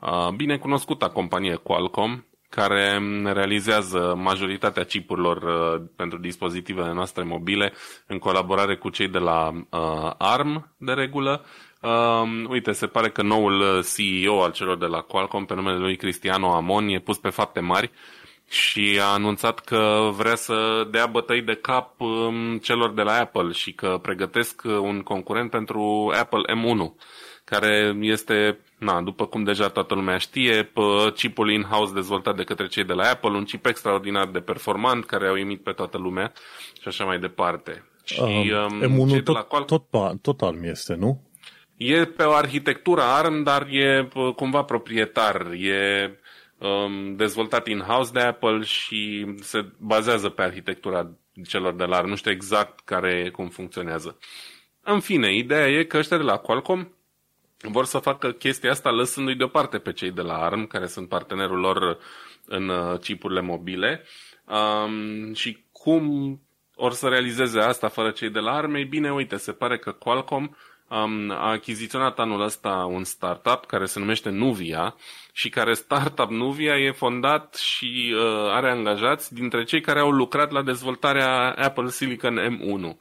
uh, binecunoscuta companie Qualcomm, care realizează majoritatea chipurilor uh, pentru dispozitivele noastre mobile în colaborare cu cei de la uh, ARM de regulă. Uh, uite, se pare că noul CEO al celor de la Qualcomm, pe numele lui Cristiano Amon, e pus pe fapte mari și a anunțat că vrea să dea bătăi de cap um, celor de la Apple și că pregătesc un concurent pentru Apple M1, care este, na, după cum deja toată lumea știe, chipul in-house dezvoltat de către cei de la Apple, un chip extraordinar de performant care au imit pe toată lumea și așa mai departe. Și, um, M1 tot, la Qual... tot, tot ARM este, nu? E pe o arhitectură ARM, dar e cumva proprietar. E um, dezvoltat in-house de Apple și se bazează pe arhitectura celor de la ARM. Nu știu exact care cum funcționează. În fine, ideea e că ăștia de la Qualcomm vor să facă chestia asta lăsându-i deoparte pe cei de la ARM, care sunt partenerul lor în uh, chipurile mobile. Um, și cum or să realizeze asta fără cei de la ARM? Ei bine, uite, se pare că Qualcomm um, a achiziționat anul ăsta un startup care se numește Nuvia și care startup Nuvia e fondat și uh, are angajați dintre cei care au lucrat la dezvoltarea Apple Silicon M1.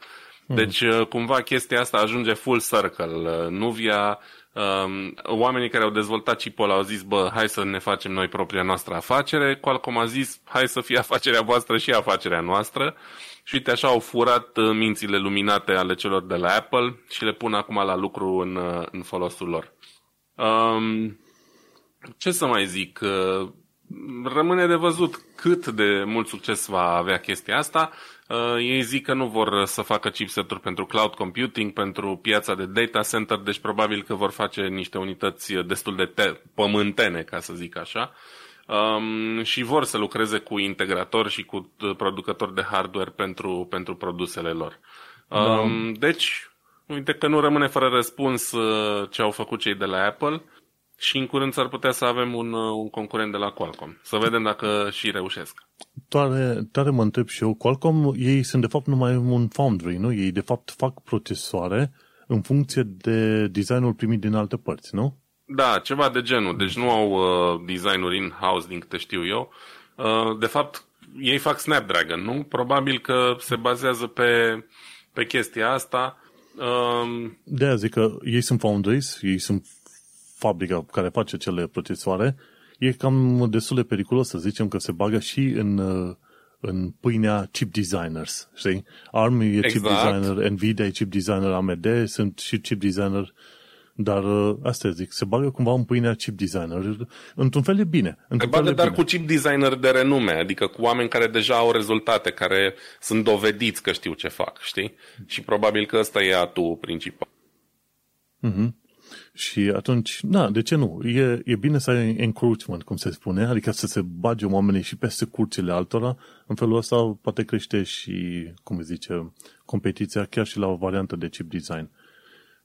Hmm. Deci, uh, cumva, chestia asta ajunge full circle. Uh, Nuvia, um, oamenii care au dezvoltat chipul au zis, bă, hai să ne facem noi propria noastră afacere. Qualcomm a zis, hai să fie afacerea voastră și afacerea noastră. Și uite așa au furat uh, mințile luminate ale celor de la Apple și le pun acum la lucru în, uh, în folosul lor. Um, ce să mai zic? Uh, rămâne de văzut cât de mult succes va avea chestia asta. Ei zic că nu vor să facă chipseturi pentru cloud computing, pentru piața de data center, deci probabil că vor face niște unități destul de te- pământene, ca să zic așa um, și vor să lucreze cu integratori și cu uh, producători de hardware pentru, pentru produsele lor. Um, da. Deci, uite că nu rămâne fără răspuns uh, ce au făcut cei de la Apple și în curând s-ar putea să avem un, uh, un concurent de la Qualcomm. Să vedem dacă și reușesc. Tare, tare mă întreb și eu. Qualcomm, ei sunt de fapt numai un foundry, nu? Ei de fapt fac procesoare în funcție de designul primit din alte părți, nu? Da, ceva de genul. Deci nu au uh, designuri in-house, din câte știu eu. Uh, de fapt, ei fac Snapdragon, nu? Probabil că se bazează pe, pe chestia asta. Uh, de aia zic că ei sunt foundries, ei sunt fabrica care face cele procesoare. E cam destul de periculos să zicem că se bagă și în, uh, în pâinea chip designers, știi? ARM e exact. chip designer, Nvidia e chip designer, AMD sunt și chip designer dar uh, asta zic, se bagă cumva în pâinea chip designer. Într-un fel e bine. Se bagă dar bine. cu chip designer de renume, adică cu oameni care deja au rezultate, care sunt dovediți că știu ce fac, știi? Și probabil că ăsta e atul principal. Mm-hmm. Și atunci, na, de ce nu? E, e bine să ai encroachment, cum se spune, adică să se bage oamenii și peste curțile altora. În felul ăsta poate crește și, cum zice, competiția chiar și la o variantă de chip design.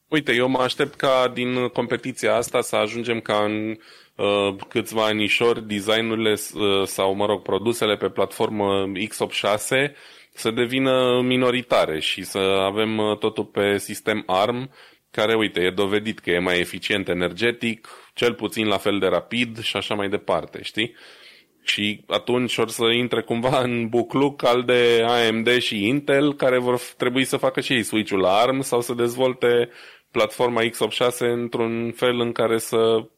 Uite, eu mă aștept ca din competiția asta să ajungem ca în uh, câțiva anișori designurile uh, sau, mă rog, produsele pe platformă x86 să devină minoritare și să avem uh, totul pe sistem ARM, care, uite, e dovedit că e mai eficient energetic, cel puțin la fel de rapid și așa mai departe, știi? Și atunci or să intre cumva în bucluc al de AMD și Intel, care vor trebui să facă și ei switch-ul la ARM sau să dezvolte platforma x86 într-un fel în care să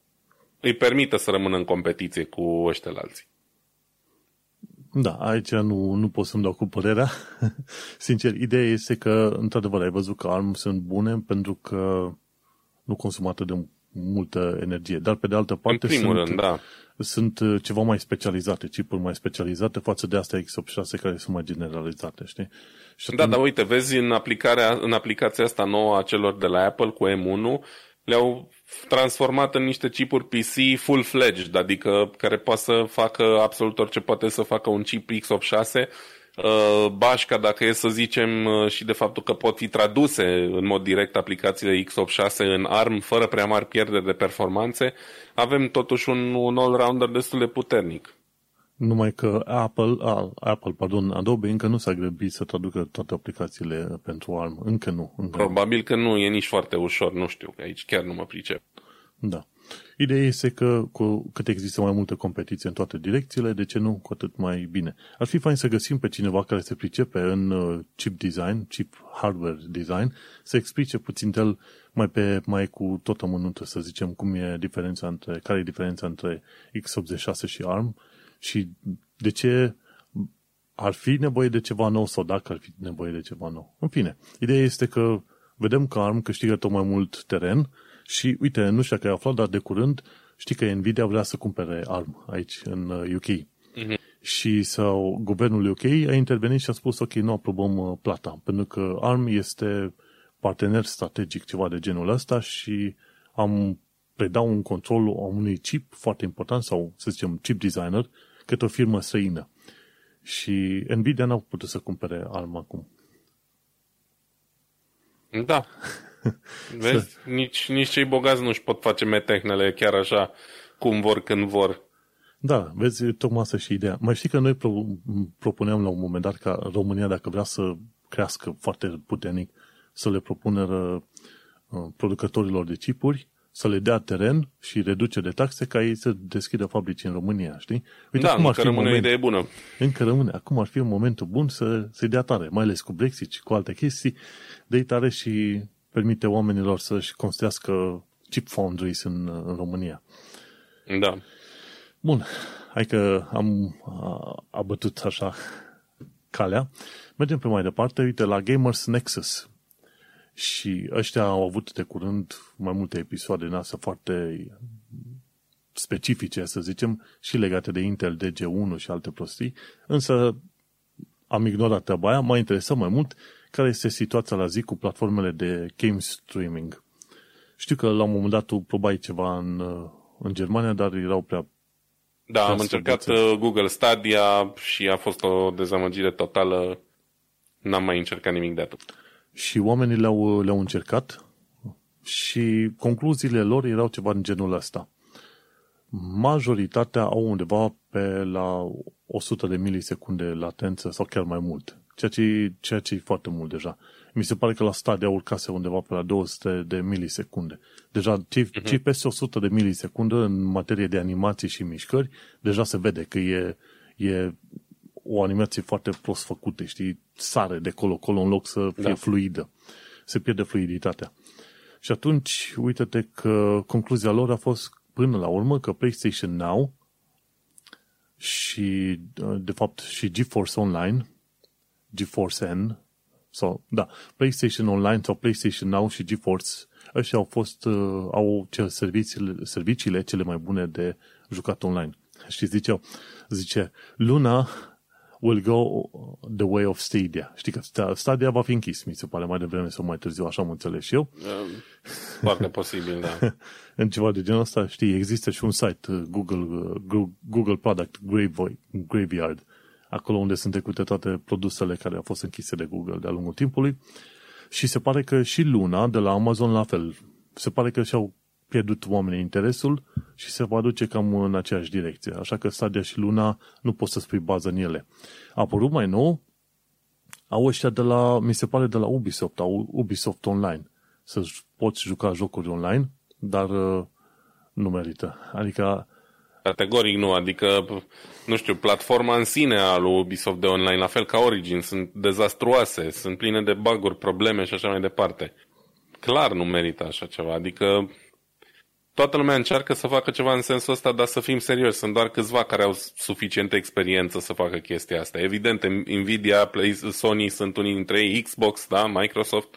îi permită să rămână în competiție cu ăștia alții. Da, aici nu, nu pot să-mi dau cu părerea. Sincer, ideea este că, într-adevăr, ai văzut că ARM sunt bune pentru că nu consumă atât de multă energie. Dar, pe de altă parte, în primul sunt, rând, da. sunt uh, ceva mai specializate, chipuri mai specializate față de astea x86 care sunt mai generalizate, știi? Și da, dar uite, vezi în, aplicarea, în aplicația asta nouă a celor de la Apple cu M1, le-au transformat în niște chipuri PC full-fledged, adică care poate să facă absolut orice poate să facă un chip x86, uh, bașca, dacă e să zicem, uh, și de faptul că pot fi traduse în mod direct aplicațiile x86 în ARM fără prea mari pierderi de performanțe, avem totuși un, un all-rounder destul de puternic. Numai că Apple, a, Apple, pardon, Adobe încă nu s-a grăbit să traducă toate aplicațiile pentru ARM. Încă nu. Încă Probabil că nu e nici foarte ușor, nu știu, că aici chiar nu mă pricep. Da. Ideea este că cu cât există mai multă competiție în toate direcțiile, de ce nu, cu atât mai bine. Ar fi fain să găsim pe cineva care se pricepe în uh, chip design, chip hardware design, să explice puțin el mai pe mai cu tot amănuntul, să zicem, cum e diferența între, care e diferența între x86 și ARM și de ce ar fi nevoie de ceva nou sau dacă ar fi nevoie de ceva nou. În fine, ideea este că vedem că ARM câștigă tot mai mult teren și, uite, nu știu dacă ai aflat, dar de curând știi că Nvidia vrea să cumpere ARM aici, în UK. Mhm. Și sau guvernul UK a intervenit și a spus, ok, nu aprobăm uh, plata, pentru că ARM este partener strategic, ceva de genul ăsta și am predau un control a unui chip foarte important sau, să zicem, chip designer către o firmă străină. Și Nvidia n-au putut să cumpere ARM acum. Da. Vezi? nici, nici cei bogați nu-și pot face metehnele chiar așa cum vor când vor. Da, vezi, tocmai asta și ideea. Mai știi că noi pro- propuneam la un moment dat ca România, dacă vrea să crească foarte puternic, să le propună uh, producătorilor de chipuri să le dea teren și reduce de taxe ca ei să deschidă fabrici în România, știi? Uite, da, încă rămâne moment, o idee bună. Încă rămâne. Acum ar fi un momentul bun să se dea tare, mai ales cu Brexit și cu alte chestii, de tare și permite oamenilor să-și construiască chip foundries în, în România. Da. Bun, hai că am abătut așa calea. Mergem pe mai departe, uite, la Gamers Nexus. Și ăștia au avut de curând mai multe episoade în astea foarte specifice, să zicem, și legate de Intel DG1 și alte prostii, însă am ignorat treaba aia, m-a interesat mai mult care este situația la zi cu platformele de game streaming. Știu că la un moment dat tu probai ceva în, în Germania, dar erau prea... Da, am încercat uh, Google Stadia și a fost o dezamăgire totală. N-am mai încercat nimic de atât. Și oamenii le-au, le-au încercat și concluziile lor erau ceva în genul ăsta. Majoritatea au undeva pe la 100 de milisecunde latență sau chiar mai mult, ceea ce, ceea ce e foarte mult deja. Mi se pare că la Stadia urcase undeva pe la 200 de milisecunde. Deja ce, uh-huh. ce peste 100 de milisecunde în materie de animații și mișcări, deja se vede că e, e o animație foarte prost făcută, știi, sare de colo-colo în loc să fie da. fluidă. Se pierde fluiditatea. Și atunci, uite-te că concluzia lor a fost până la urmă că PlayStation Now și, de fapt, și GeForce Online, GeForce N, sau, da, PlayStation Online sau PlayStation Now și GeForce, ăștia au fost, uh, au ce serviciile, serviciile cele mai bune de jucat online. Și ziceau, zice, Luna will go the way of Stadia. Știi că Stadia va fi închis, mi se pare, mai devreme sau mai târziu, așa am înțeles și eu. Um, foarte posibil, da. în ceva de genul ăsta, știi, există și un site, uh, Google, uh, Google Product Graveyard, acolo unde sunt trecute toate produsele care au fost închise de Google de-a lungul timpului. Și se pare că și Luna de la Amazon la fel. Se pare că și-au pierdut oamenii interesul și se va duce cam în aceeași direcție. Așa că Stadia și Luna nu poți să spui bază în ele. A apărut mai nou, au ăștia de la, mi se pare de la Ubisoft, au Ubisoft Online. Să poți juca jocuri online, dar uh, nu merită. Adică Categoric nu, adică, nu știu, platforma în sine a lui Ubisoft de online, la fel ca Origin, sunt dezastruoase, sunt pline de bug probleme și așa mai departe. clar nu merită așa ceva. Adică toată lumea încearcă să facă ceva în sensul ăsta, dar să fim serioși. Sunt doar câțiva care au suficientă experiență să facă chestia asta. Evident, Nvidia, Play, Sony sunt unii dintre ei, Xbox, da, Microsoft.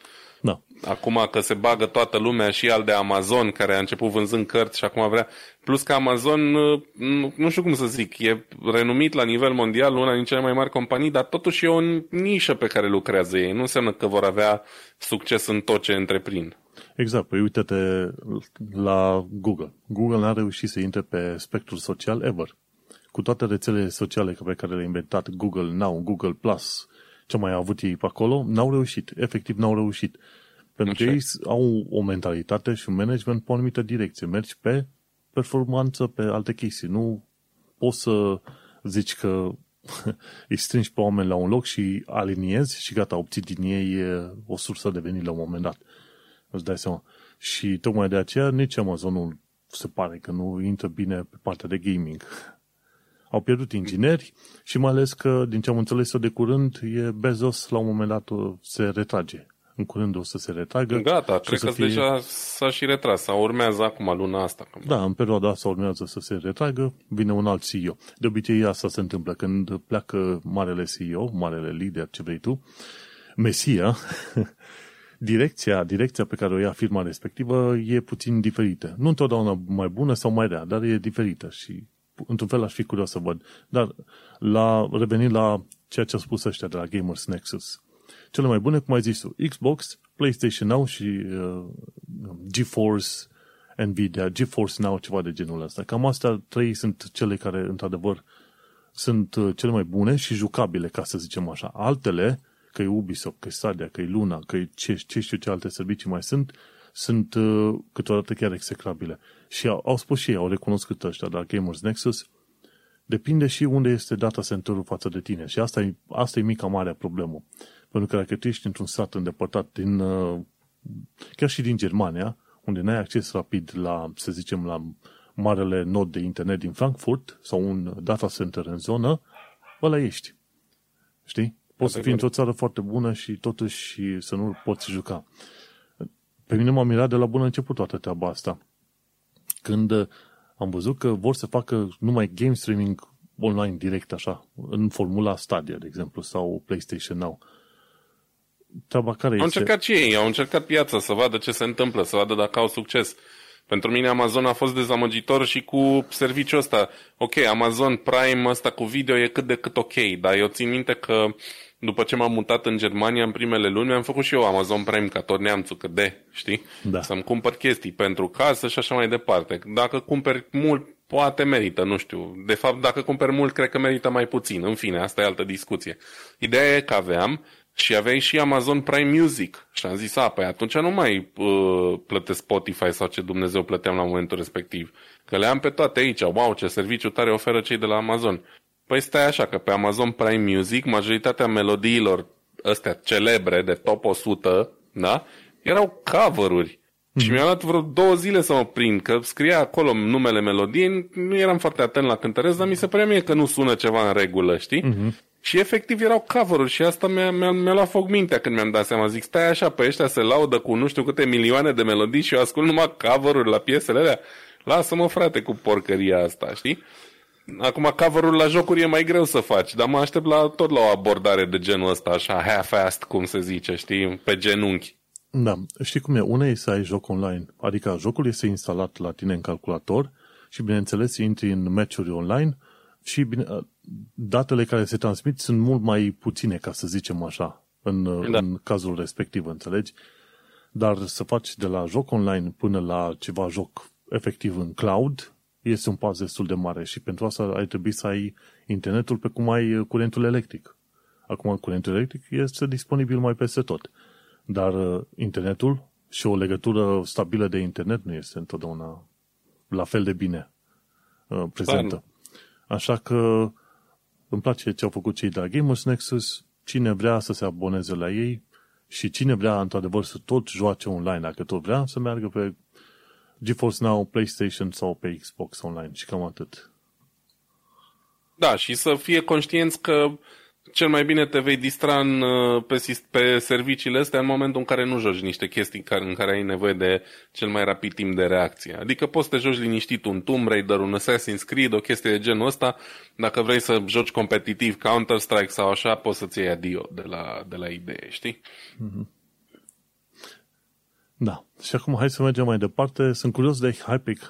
Da. Acum că se bagă toată lumea și al de Amazon, care a început vânzând cărți și acum vrea... Plus că Amazon, nu, nu știu cum să zic, e renumit la nivel mondial, una din cele mai mari companii, dar totuși e o nișă pe care lucrează ei. Nu înseamnă că vor avea succes în tot ce întreprind. Exact. Păi uite-te la Google. Google n-a reușit să intre pe spectrul social ever. Cu toate rețelele sociale pe care le-a inventat Google Now, Google Plus, ce mai au avut ei pe acolo, n-au reușit. Efectiv, n-au reușit. Pentru că ei au o mentalitate și un management pe o anumită direcție. Mergi pe performanță, pe alte chestii. Nu poți să zici că îi strângi pe oameni la un loc și aliniezi și gata, obții din ei o sursă de venit la un moment dat. Îți dai seama. Și tocmai de aceea nici Amazonul se pare că nu intră bine pe partea de gaming. Au pierdut ingineri și mai ales că, din ce am înțeles eu de curând, e Bezos la un moment dat se retrage. În curând o să se retragă. Gata, cred că fie... deja s-a și retras. Sau urmează acum luna asta. Cam. Da, în perioada asta urmează să se retragă, vine un alt CEO. De obicei asta se întâmplă. Când pleacă marele CEO, marele lider, ce vrei tu, Mesia, direcția, direcția pe care o ia firma respectivă e puțin diferită. Nu întotdeauna mai bună sau mai rea, dar e diferită și într-un fel aș fi curios să văd. Dar la, revenind la ceea ce au spus ăștia de la Gamers Nexus, cele mai bune, cum ai zis tu, Xbox, PlayStation Now și uh, GeForce, Nvidia, GeForce Now, ceva de genul ăsta. Cam astea trei sunt cele care, într-adevăr, sunt uh, cele mai bune și jucabile, ca să zicem așa. Altele, că e Ubisoft, că e Stadia, că e Luna, că e ce, ce știu ce alte servicii mai sunt, sunt uh, câteodată chiar execrabile. Și au, au spus și ei, au recunoscut ăștia, dar Gamers Nexus, depinde și unde este data centerul față de tine. Și asta e, asta e mica mare problemă. Pentru că dacă tu ești într-un sat îndepărtat din, uh, chiar și din Germania, unde n-ai acces rapid la, să zicem, la marele nod de internet din Frankfurt sau un data center în zonă, ăla ești. Știi? Poți să fii într-o țară foarte bună și totuși să nu poți juca. Pe mine m-a mirat de la bun început toată treaba asta. Când uh, am văzut că vor să facă numai game streaming online direct așa, în formula Stadia, de exemplu, sau PlayStation Now. Treaba care au încercat și ei, au încercat piața să vadă ce se întâmplă, să vadă dacă au succes. Pentru mine Amazon a fost dezamăgitor și cu serviciul ăsta. Ok, Amazon Prime ăsta cu video e cât de cât ok, dar eu țin minte că după ce m-am mutat în Germania în primele luni, am făcut și eu Amazon Prime ca tot neamțul, că de, știi? Da. Să-mi cumpăr chestii pentru casă și așa mai departe. Dacă cumperi mult, poate merită, nu știu. De fapt, dacă cumperi mult, cred că merită mai puțin. În fine, asta e altă discuție. Ideea e că aveam și aveai și Amazon Prime Music. Și am zis, a, păi atunci nu mai uh, plătesc Spotify sau ce Dumnezeu plăteam la momentul respectiv. Că le am pe toate aici. Wow, ce serviciu tare oferă cei de la Amazon. Păi stai așa, că pe Amazon Prime Music, majoritatea melodiilor astea celebre de top 100, da, erau cover-uri. Mm-hmm. Și mi-a luat vreo două zile să mă prind, că scria acolo numele melodiei, nu eram foarte atent la cântăresc, dar mi se părea mie că nu sună ceva în regulă, știi? Mm-hmm. Și efectiv erau cover și asta mi-a, mi-a, mi-a luat foc mintea când mi-am dat seama. Zic, stai așa, pe ăștia se laudă cu nu știu câte milioane de melodii și eu ascult numai cover la piesele alea. Lasă-mă, frate, cu porcăria asta, știi? Acum, cover la jocuri e mai greu să faci, dar mă aștept la, tot la o abordare de genul ăsta, așa, half-assed, cum se zice, știi, pe genunchi. Da, știi cum e? Una e să ai joc online, adică jocul este instalat la tine în calculator și, bineînțeles, intri în meciuri online și bine, datele care se transmit sunt mult mai puține, ca să zicem așa, în, da. în cazul respectiv, înțelegi? Dar să faci de la joc online până la ceva joc efectiv în cloud, este un pas destul de mare și pentru asta ai trebui să ai internetul pe cum ai uh, curentul electric. Acum curentul electric este disponibil mai peste tot, dar uh, internetul și o legătură stabilă de internet nu este întotdeauna la fel de bine uh, prezentă. Bun. Așa că îmi place ce au făcut cei de la Gamers Nexus, cine vrea să se aboneze la ei și cine vrea într-adevăr să tot joace online, dacă tot vrea, să meargă pe GeForce Now, PlayStation sau pe Xbox Online și cam atât. Da, și să fie conștienți că cel mai bine te vei distra în, uh, pe, pe serviciile astea în momentul în care nu joci niște chestii care, în care ai nevoie de cel mai rapid timp de reacție. Adică poți să te joci liniștit un Tomb Raider, un Assassin's Creed, o chestie de genul ăsta. Dacă vrei să joci competitiv Counter-Strike sau așa, poți să-ți iei adio de la, de la idee, știi? Mm-hmm. Da. Și acum hai să mergem mai departe. Sunt curios de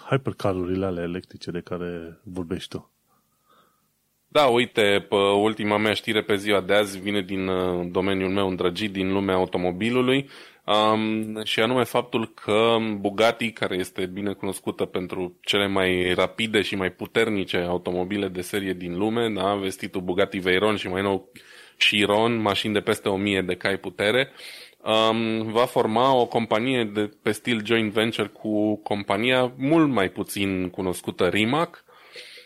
hypercarurile ale electrice de care vorbești tu. Da, uite, pe ultima mea știre pe ziua de azi vine din uh, domeniul meu îndrăgit, din lumea automobilului, um, și anume faptul că Bugatti, care este bine cunoscută pentru cele mai rapide și mai puternice automobile de serie din lume, da, vestitul Bugatti Veyron și mai nou Chiron, mașini de peste 1000 de cai putere, um, va forma o companie de, pe stil joint venture cu compania mult mai puțin cunoscută Rimac,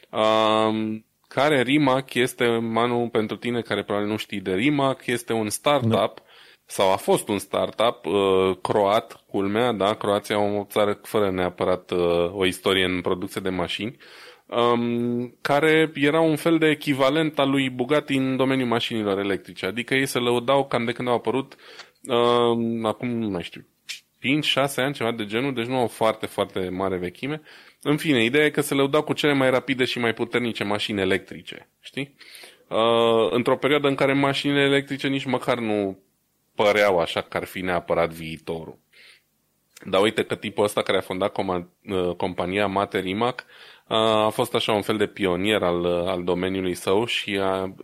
um, care Rimac este, Manu, pentru tine care probabil nu știi de Rimac, este un startup da. sau a fost un startup uh, croat, culmea, da, Croația o țară fără neapărat uh, o istorie în producție de mașini, um, care era un fel de echivalent al lui Bugatti în domeniul mașinilor electrice. Adică ei se lăudau cam de când au apărut, uh, acum nu mai știu, 5-6 ani, ceva de genul, deci nu au foarte, foarte mare vechime, în fine, ideea e că se lăudau cu cele mai rapide și mai puternice mașini electrice, știi? Uh, într-o perioadă în care mașinile electrice nici măcar nu păreau așa că ar fi neapărat viitorul. Dar uite că tipul ăsta care a fondat com- uh, compania Materimac uh, a fost așa un fel de pionier al, uh, al domeniului său și a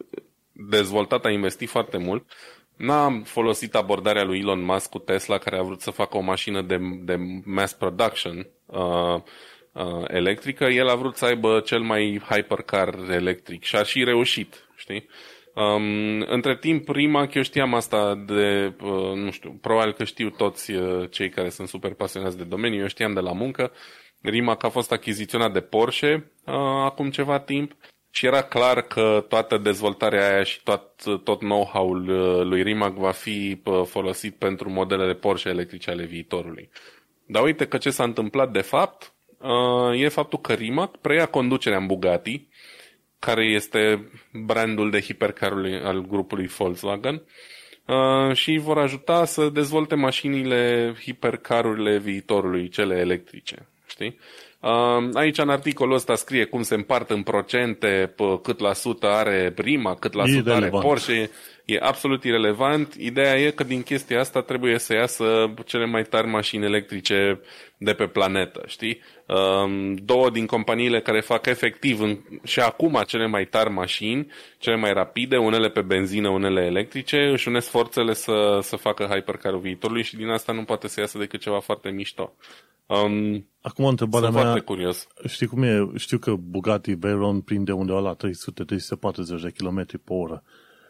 dezvoltat, a investit foarte mult. N-a folosit abordarea lui Elon Musk cu Tesla, care a vrut să facă o mașină de, de mass production, uh, uh, electrică, el a vrut să aibă cel mai hypercar electric și a și reușit, știi? Um, între timp, Rimac, eu știam asta de, uh, nu știu, probabil că știu toți uh, cei care sunt super pasionați de domeniu, eu știam de la muncă. Rimac a fost achiziționat de Porsche uh, acum ceva timp și era clar că toată dezvoltarea aia și tot, tot know-how-ul uh, lui Rimac va fi uh, folosit pentru modelele Porsche electrice ale viitorului. Dar uite că ce s-a întâmplat de fapt, uh, e faptul că Rimac preia conducerea în Bugatti, care este brandul de hipercarului al grupului Volkswagen, uh, și vor ajuta să dezvolte mașinile, hipercarurile viitorului, cele electrice. Știi? Uh, aici în articolul ăsta scrie cum se împart în procente, cât la sută are prima, cât la sută are Porsche e absolut irelevant. Ideea e că din chestia asta trebuie să iasă cele mai tari mașini electrice de pe planetă, știi? Um, două din companiile care fac efectiv în, și acum cele mai tari mașini, cele mai rapide, unele pe benzină, unele electrice, își unesc forțele să, să facă hypercar viitorului și din asta nu poate să iasă decât ceva foarte mișto. Um, Acum întrebarea sunt mea, foarte curios. Știi cum e? Știu că Bugatti Veyron prinde undeva la 300-340 de km pe oră.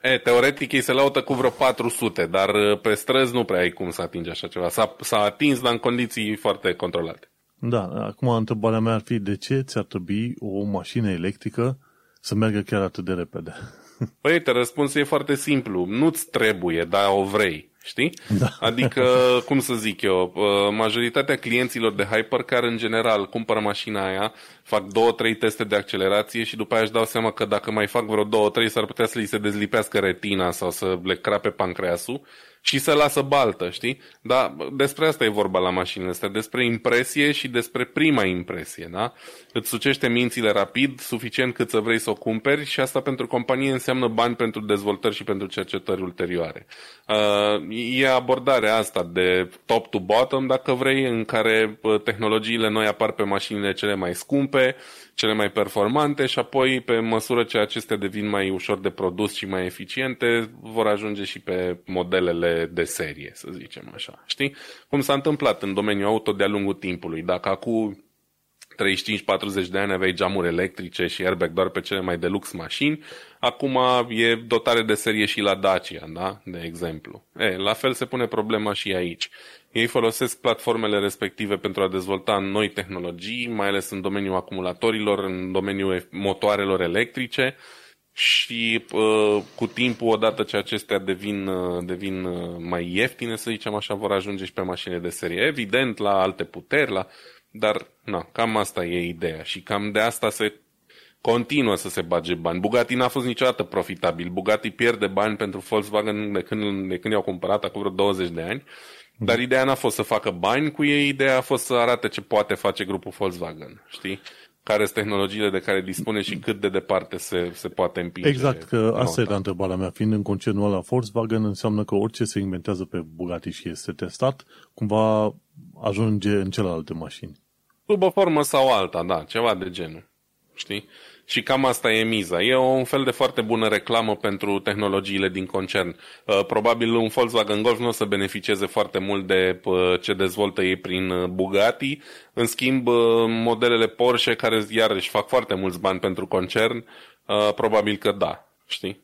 E, teoretic ei se laută cu vreo 400, dar uh, pe străzi nu prea ai cum să atingi așa ceva. S-a, s-a atins, dar în condiții foarte controlate. Da, acum întrebarea mea ar fi de ce ți-ar trebui o mașină electrică să meargă chiar atât de repede? Păi, uite, răspunsul e foarte simplu. Nu-ți trebuie, dar o vrei. Știi? Da. Adică, cum să zic eu, uh, majoritatea clienților de Hypercar în general cumpără mașina aia, fac două, trei teste de accelerație și după aia își dau seama că dacă mai fac vreo două, trei s-ar putea să li se dezlipească retina sau să le crape pancreasul și să lasă baltă, știi? Dar despre asta e vorba la mașinile astea, despre impresie și despre prima impresie, da? Îți sucește mințile rapid, suficient cât să vrei să o cumperi și asta pentru companie înseamnă bani pentru dezvoltări și pentru cercetări ulterioare. Uh, e abordarea asta de top to bottom, dacă vrei, în care uh, tehnologiile noi apar pe mașinile cele mai scumpe, cele mai performante și apoi, pe măsură ce acestea devin mai ușor de produs și mai eficiente, vor ajunge și pe modelele de serie, să zicem așa. Știi? Cum s-a întâmplat în domeniul auto de-a lungul timpului. Dacă acum 35-40 de ani aveai geamuri electrice și airbag doar pe cele mai de lux mașini, acum e dotare de serie și la Dacia, da? de exemplu. E, la fel se pune problema și aici. Ei folosesc platformele respective pentru a dezvolta noi tehnologii, mai ales în domeniul acumulatorilor, în domeniul motoarelor electrice și uh, cu timpul, odată ce acestea devin, uh, devin uh, mai ieftine, să zicem așa, vor ajunge și pe mașini de serie. Evident, la alte puteri, la... dar na, cam asta e ideea și cam de asta se continuă să se bage bani. Bugatti n-a fost niciodată profitabil. Bugatti pierde bani pentru Volkswagen de când, de când i-au cumpărat acum vreo 20 de ani. Dar ideea n-a fost să facă bani cu ei, ideea a fost să arate ce poate face grupul Volkswagen, știi? Care sunt tehnologiile de care dispune și cât de departe se, se poate împinge. Exact, că asta era întrebarea mea. Fiind în concernul ăla Volkswagen, înseamnă că orice se inventează pe Bugatti și este testat, cumva ajunge în celelalte mașini. Sub o formă sau alta, da, ceva de genul. Știi? Și cam asta e miza. E un fel de foarte bună reclamă pentru tehnologiile din concern. Uh, probabil un Volkswagen Golf nu o să beneficieze foarte mult de uh, ce dezvoltă ei prin uh, Bugatti. În schimb, modelele Porsche, care iarăși fac foarte mulți bani pentru concern, probabil că da. Știi?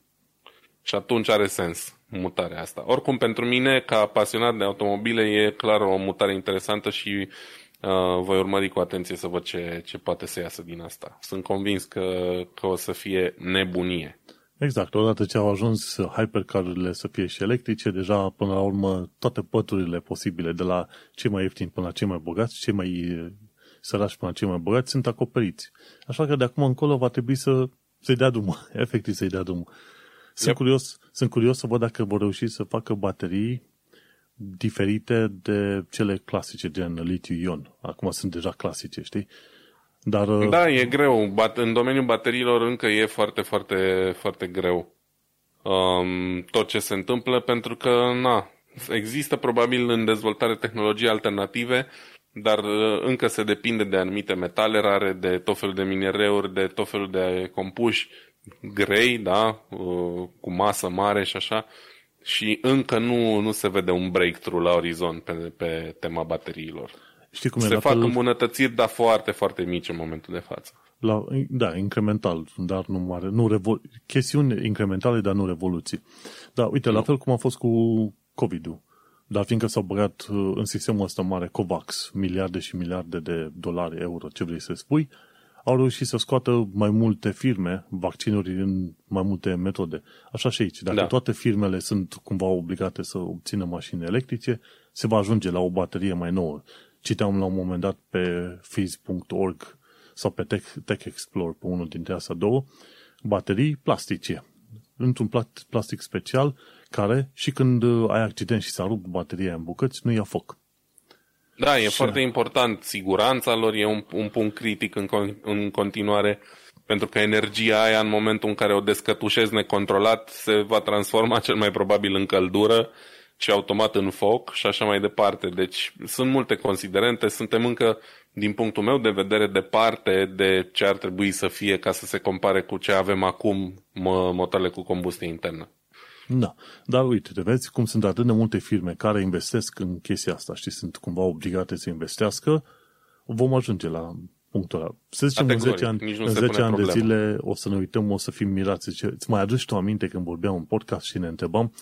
Și atunci are sens mutarea asta. Oricum, pentru mine, ca pasionat de automobile, e clar o mutare interesantă și Uh, voi urmări cu atenție să văd ce, ce poate să iasă din asta. Sunt convins că, că o să fie nebunie. Exact, odată ce au ajuns hypercarurile să fie și electrice, deja până la urmă toate păturile posibile, de la cei mai ieftini până la cei mai bogați, cei mai sărași până la cei mai bogați, sunt acoperiți. Așa că de acum încolo va trebui să, să-i dea drumul, efectiv să-i dea drumul. Sunt, yep. curios, sunt curios să văd dacă vor reuși să facă baterii diferite de cele clasice, gen litiu-ion. Acum sunt deja clasice, știi? Dar, uh, da, e greu. În domeniul bateriilor încă e foarte, foarte, foarte greu um, tot ce se întâmplă, pentru că, na, există probabil în dezvoltare tehnologii alternative, dar uh, încă se depinde de anumite metale rare, de tot felul de minereuri, de tot felul de compuși grei, da, uh, cu masă mare și așa și încă nu, nu se vede un breakthrough la orizont pe, pe tema bateriilor. Știi cum se e, fac fel... îmbunătățiri, dar foarte, foarte mici în momentul de față. La, da, incremental, dar nu mare. Nu revol... Chestiuni incrementale, dar nu revoluții. Da, uite, nu. la fel cum a fost cu COVID-ul. Dar fiindcă s-au băgat uh, în sistemul ăsta mare COVAX, miliarde și miliarde de dolari, euro, ce vrei să spui, au reușit să scoată mai multe firme vaccinuri în mai multe metode. Așa și aici. Dacă da. toate firmele sunt cumva obligate să obțină mașini electrice, se va ajunge la o baterie mai nouă. Citeam la un moment dat pe fizz.org sau pe Tech, Tech Explore, pe unul dintre astea două, baterii plastice. Într-un plastic special care și când ai accident și s-a rupt bateria în bucăți, nu ia foc. Da, e și... foarte important. Siguranța lor e un, un punct critic în, în continuare, pentru că energia aia, în momentul în care o descătușezi necontrolat, se va transforma cel mai probabil în căldură și automat în foc și așa mai departe. Deci sunt multe considerente, suntem încă, din punctul meu de vedere, departe de ce ar trebui să fie ca să se compare cu ce avem acum motoarele cu combustie internă. Da, dar uite, te vezi cum sunt atât de multe firme care investesc în chestia asta și sunt cumva obligate să investească, vom ajunge la punctul ăla. Să zicem, Categorii. în 10 ani, în 10 ani de zile o să ne uităm, o să fim mirați. Zice, îți mai aduci tu aminte când vorbeam în podcast și ne întrebam,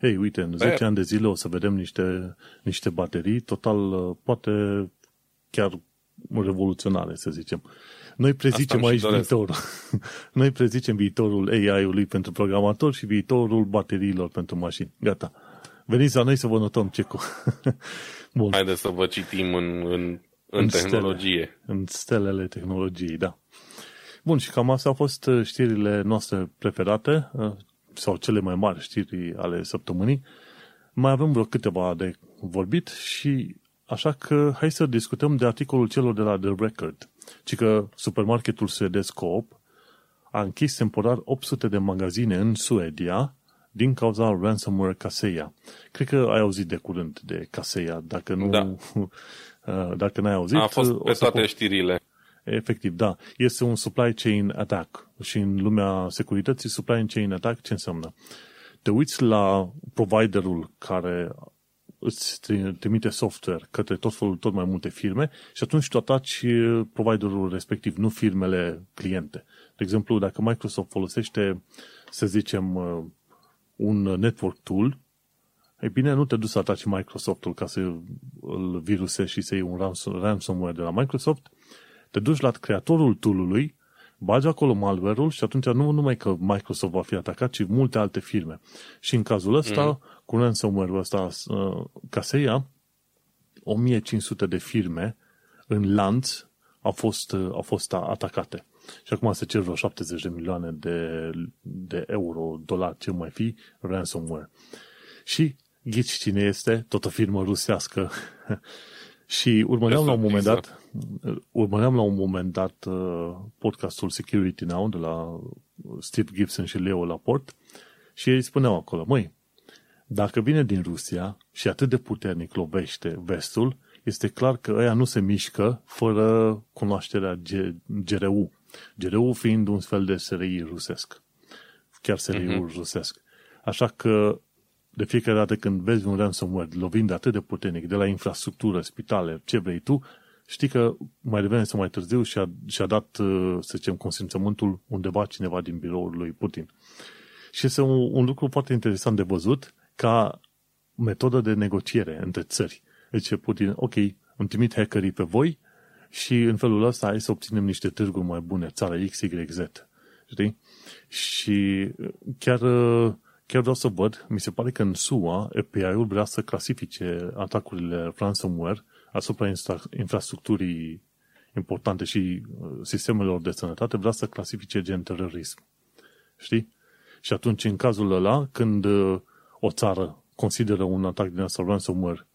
hei, uite, în 10 Be- ani de zile o să vedem niște, niște baterii total, poate chiar revoluționare, să zicem. Noi prezicem aici viitorul. Noi prezicem viitorul AI-ului pentru programatori și viitorul bateriilor pentru mașini. Gata. Veniți la noi să vă notăm ce cu. Bun. Haideți să vă citim în, în, în, în tehnologie. Stele, în stelele tehnologiei, da. Bun, și cam astea au fost uh, știrile noastre preferate, uh, sau cele mai mari știri ale săptămânii. Mai avem vreo câteva de vorbit și așa că hai să discutăm de articolul celor de la The Record ci că supermarketul suedez Coop a închis temporar 800 de magazine în Suedia din cauza ransomware Kaseya. Cred că ai auzit de curând de Kaseya, dacă nu... Da. Dacă n-ai auzit... A fost pe toate po- știrile. Efectiv, da. Este un supply chain attack. Și în lumea securității, supply chain attack ce înseamnă? Te uiți la providerul care îți trimite software către tot felul, tot mai multe firme și atunci tu ataci providerul respectiv, nu firmele cliente. De exemplu, dacă Microsoft folosește, să zicem, un network tool, ei bine, nu te duci să ataci Microsoftul ca să îl virusezi și să iei un ransomware de la Microsoft, te duci la creatorul toolului, bagi acolo malware-ul și atunci nu numai că Microsoft va fi atacat, ci multe alte firme. Și în cazul ăsta, mm cu ransomware-ul ăsta, uh, ca să ia 1500 de firme în lanț au fost, uh, au fost atacate. Și acum se cer vreo 70 de milioane de, de euro, dolari, ce mai fi, ransomware. Și ghici cine este, tot o firmă rusească. și urmăream la un moment dat, urmăream la un moment dat uh, podcastul Security Now de la Steve Gibson și Leo Laporte și ei spuneau acolo, măi, dacă vine din Rusia și atât de puternic lovește vestul, este clar că ăia nu se mișcă fără cunoașterea GRU. GRU fiind un fel de SRI rusesc. Chiar SRI-ul uh-huh. rusesc. Așa că de fiecare dată când vezi un ransomware lovind atât de puternic de la infrastructură, spitale, ce vrei tu, știi că mai devreme sau mai târziu și-a, și-a dat, uh, să zicem, consimțământul undeva cineva din biroul lui Putin. Și este un, un lucru foarte interesant de văzut ca metodă de negociere între țări. Deci Putin, ok, îmi trimit hackerii pe voi și în felul ăsta hai să obținem niște târguri mai bune, țara X, Y, Z. Știi? Și chiar, chiar vreau să văd, mi se pare că în SUA, FBI-ul vrea să clasifice atacurile ransomware asupra infrastructurii importante și uh, sistemelor de sănătate, vrea să clasifice gen terorism. Știi? Și atunci, în cazul ăla, când uh, o țară consideră un atac din asta ransomware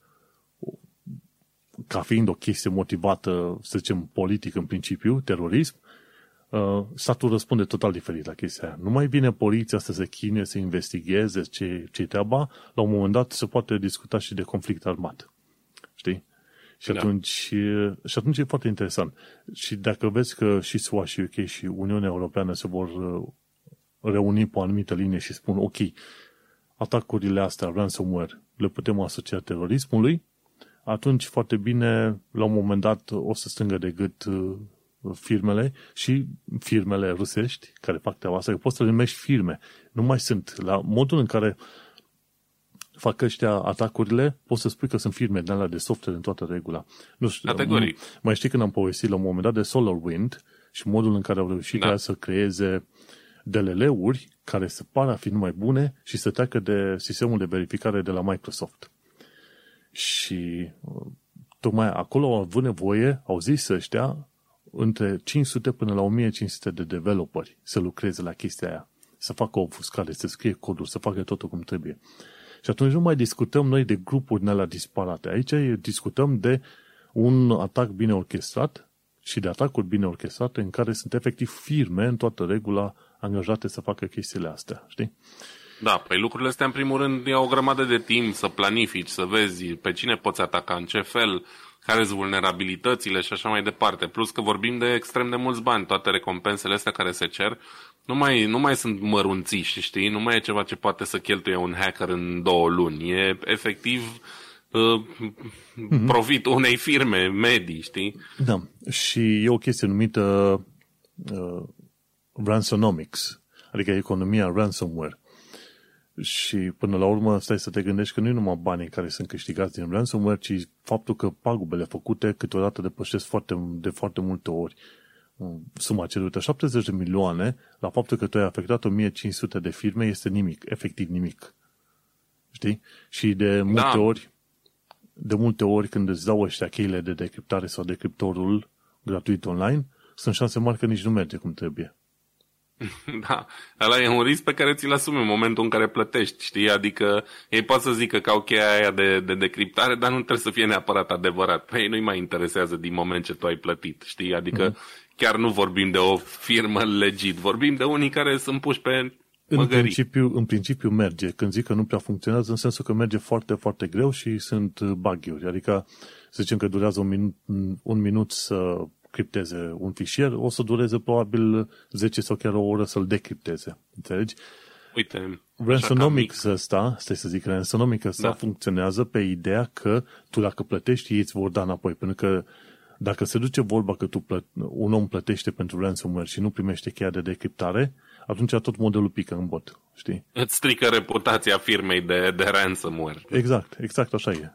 ca fiind o chestie motivată, să zicem, politic în principiu, terorism, uh, statul răspunde total diferit la chestia aia. Nu mai vine poliția să se chine, să investigheze ce ce treaba, la un moment dat se poate discuta și de conflict armat. Știi? Și da. atunci, și atunci e foarte interesant. Și dacă vezi că și SUA și UK și Uniunea Europeană se vor uh, reuni pe o anumită linie și spun, ok, atacurile astea, ransomware, le putem asocia terorismului, atunci foarte bine, la un moment dat, o să strângă de gât uh, firmele și firmele rusești care fac treaba asta, că poți să le numești firme. Nu mai sunt. La modul în care fac ăștia atacurile, poți să spui că sunt firme de alea de software în toată regula. Nu știu, Categoric. Mai știi când am povestit la un moment dat de SolarWind și modul în care au reușit da. să creeze DLL-uri care se par a fi numai bune și să treacă de sistemul de verificare de la Microsoft. Și uh, tocmai acolo au avut nevoie, au zis ăștia, între 500 până la 1500 de developeri să lucreze la chestia aia. Să facă o ofuscare, să scrie coduri, să facă totul cum trebuie. Și atunci nu mai discutăm noi de grupuri la disparate. Aici discutăm de un atac bine orchestrat și de atacuri bine orchestrate în care sunt efectiv firme în toată regula angajate să facă chestiile astea, știi? Da, păi lucrurile astea în primul rând iau o grămadă de timp să planifici, să vezi pe cine poți ataca, în ce fel, care sunt vulnerabilitățile și așa mai departe. Plus că vorbim de extrem de mulți bani, toate recompensele astea care se cer, nu mai, nu mai sunt mărunțiși, știi? Nu mai e ceva ce poate să cheltuie un hacker în două luni. E efectiv uh, mm-hmm. profitul unei firme medii, știi? Da, și e o chestie numită uh, ransonomics, adică economia ransomware. Și până la urmă stai să te gândești că nu e numai banii care sunt câștigați din ransomware, ci faptul că pagubele făcute câteodată depășesc foarte, de foarte multe ori suma cerută. 70 de milioane la faptul că tu ai afectat 1500 de firme este nimic, efectiv nimic. Știi? Și de multe da. ori de multe ori când îți dau ăștia cheile de decriptare sau decriptorul gratuit online, sunt șanse mari că nici nu merge cum trebuie. Da, ăla e un risc pe care ți-l asumi în momentul în care plătești, știi? Adică ei pot să zică că au cheia aia de, de decriptare, dar nu trebuie să fie neapărat adevărat. Pe ei nu-i mai interesează din moment ce tu ai plătit, știi? Adică mm. chiar nu vorbim de o firmă legit, vorbim de unii care sunt puși pe în principiu, în principiu merge. Când zic că nu prea funcționează, în sensul că merge foarte, foarte greu și sunt bug Adică, să zicem că durează un minut, un minut să cripteze un fișier, o să dureze probabil 10 sau chiar o oră să-l decripteze. Înțelegi? Uite, Ransonomics ăsta, stai să zic, Ransonomics ăsta da. funcționează pe ideea că tu dacă plătești, ei îți vor da înapoi, pentru că dacă se duce vorba că tu plă- un om plătește pentru ransomware și nu primește cheia de decriptare, atunci tot modelul pică în bot, știi? Îți strică reputația firmei de, de ransomware. Exact, exact așa e.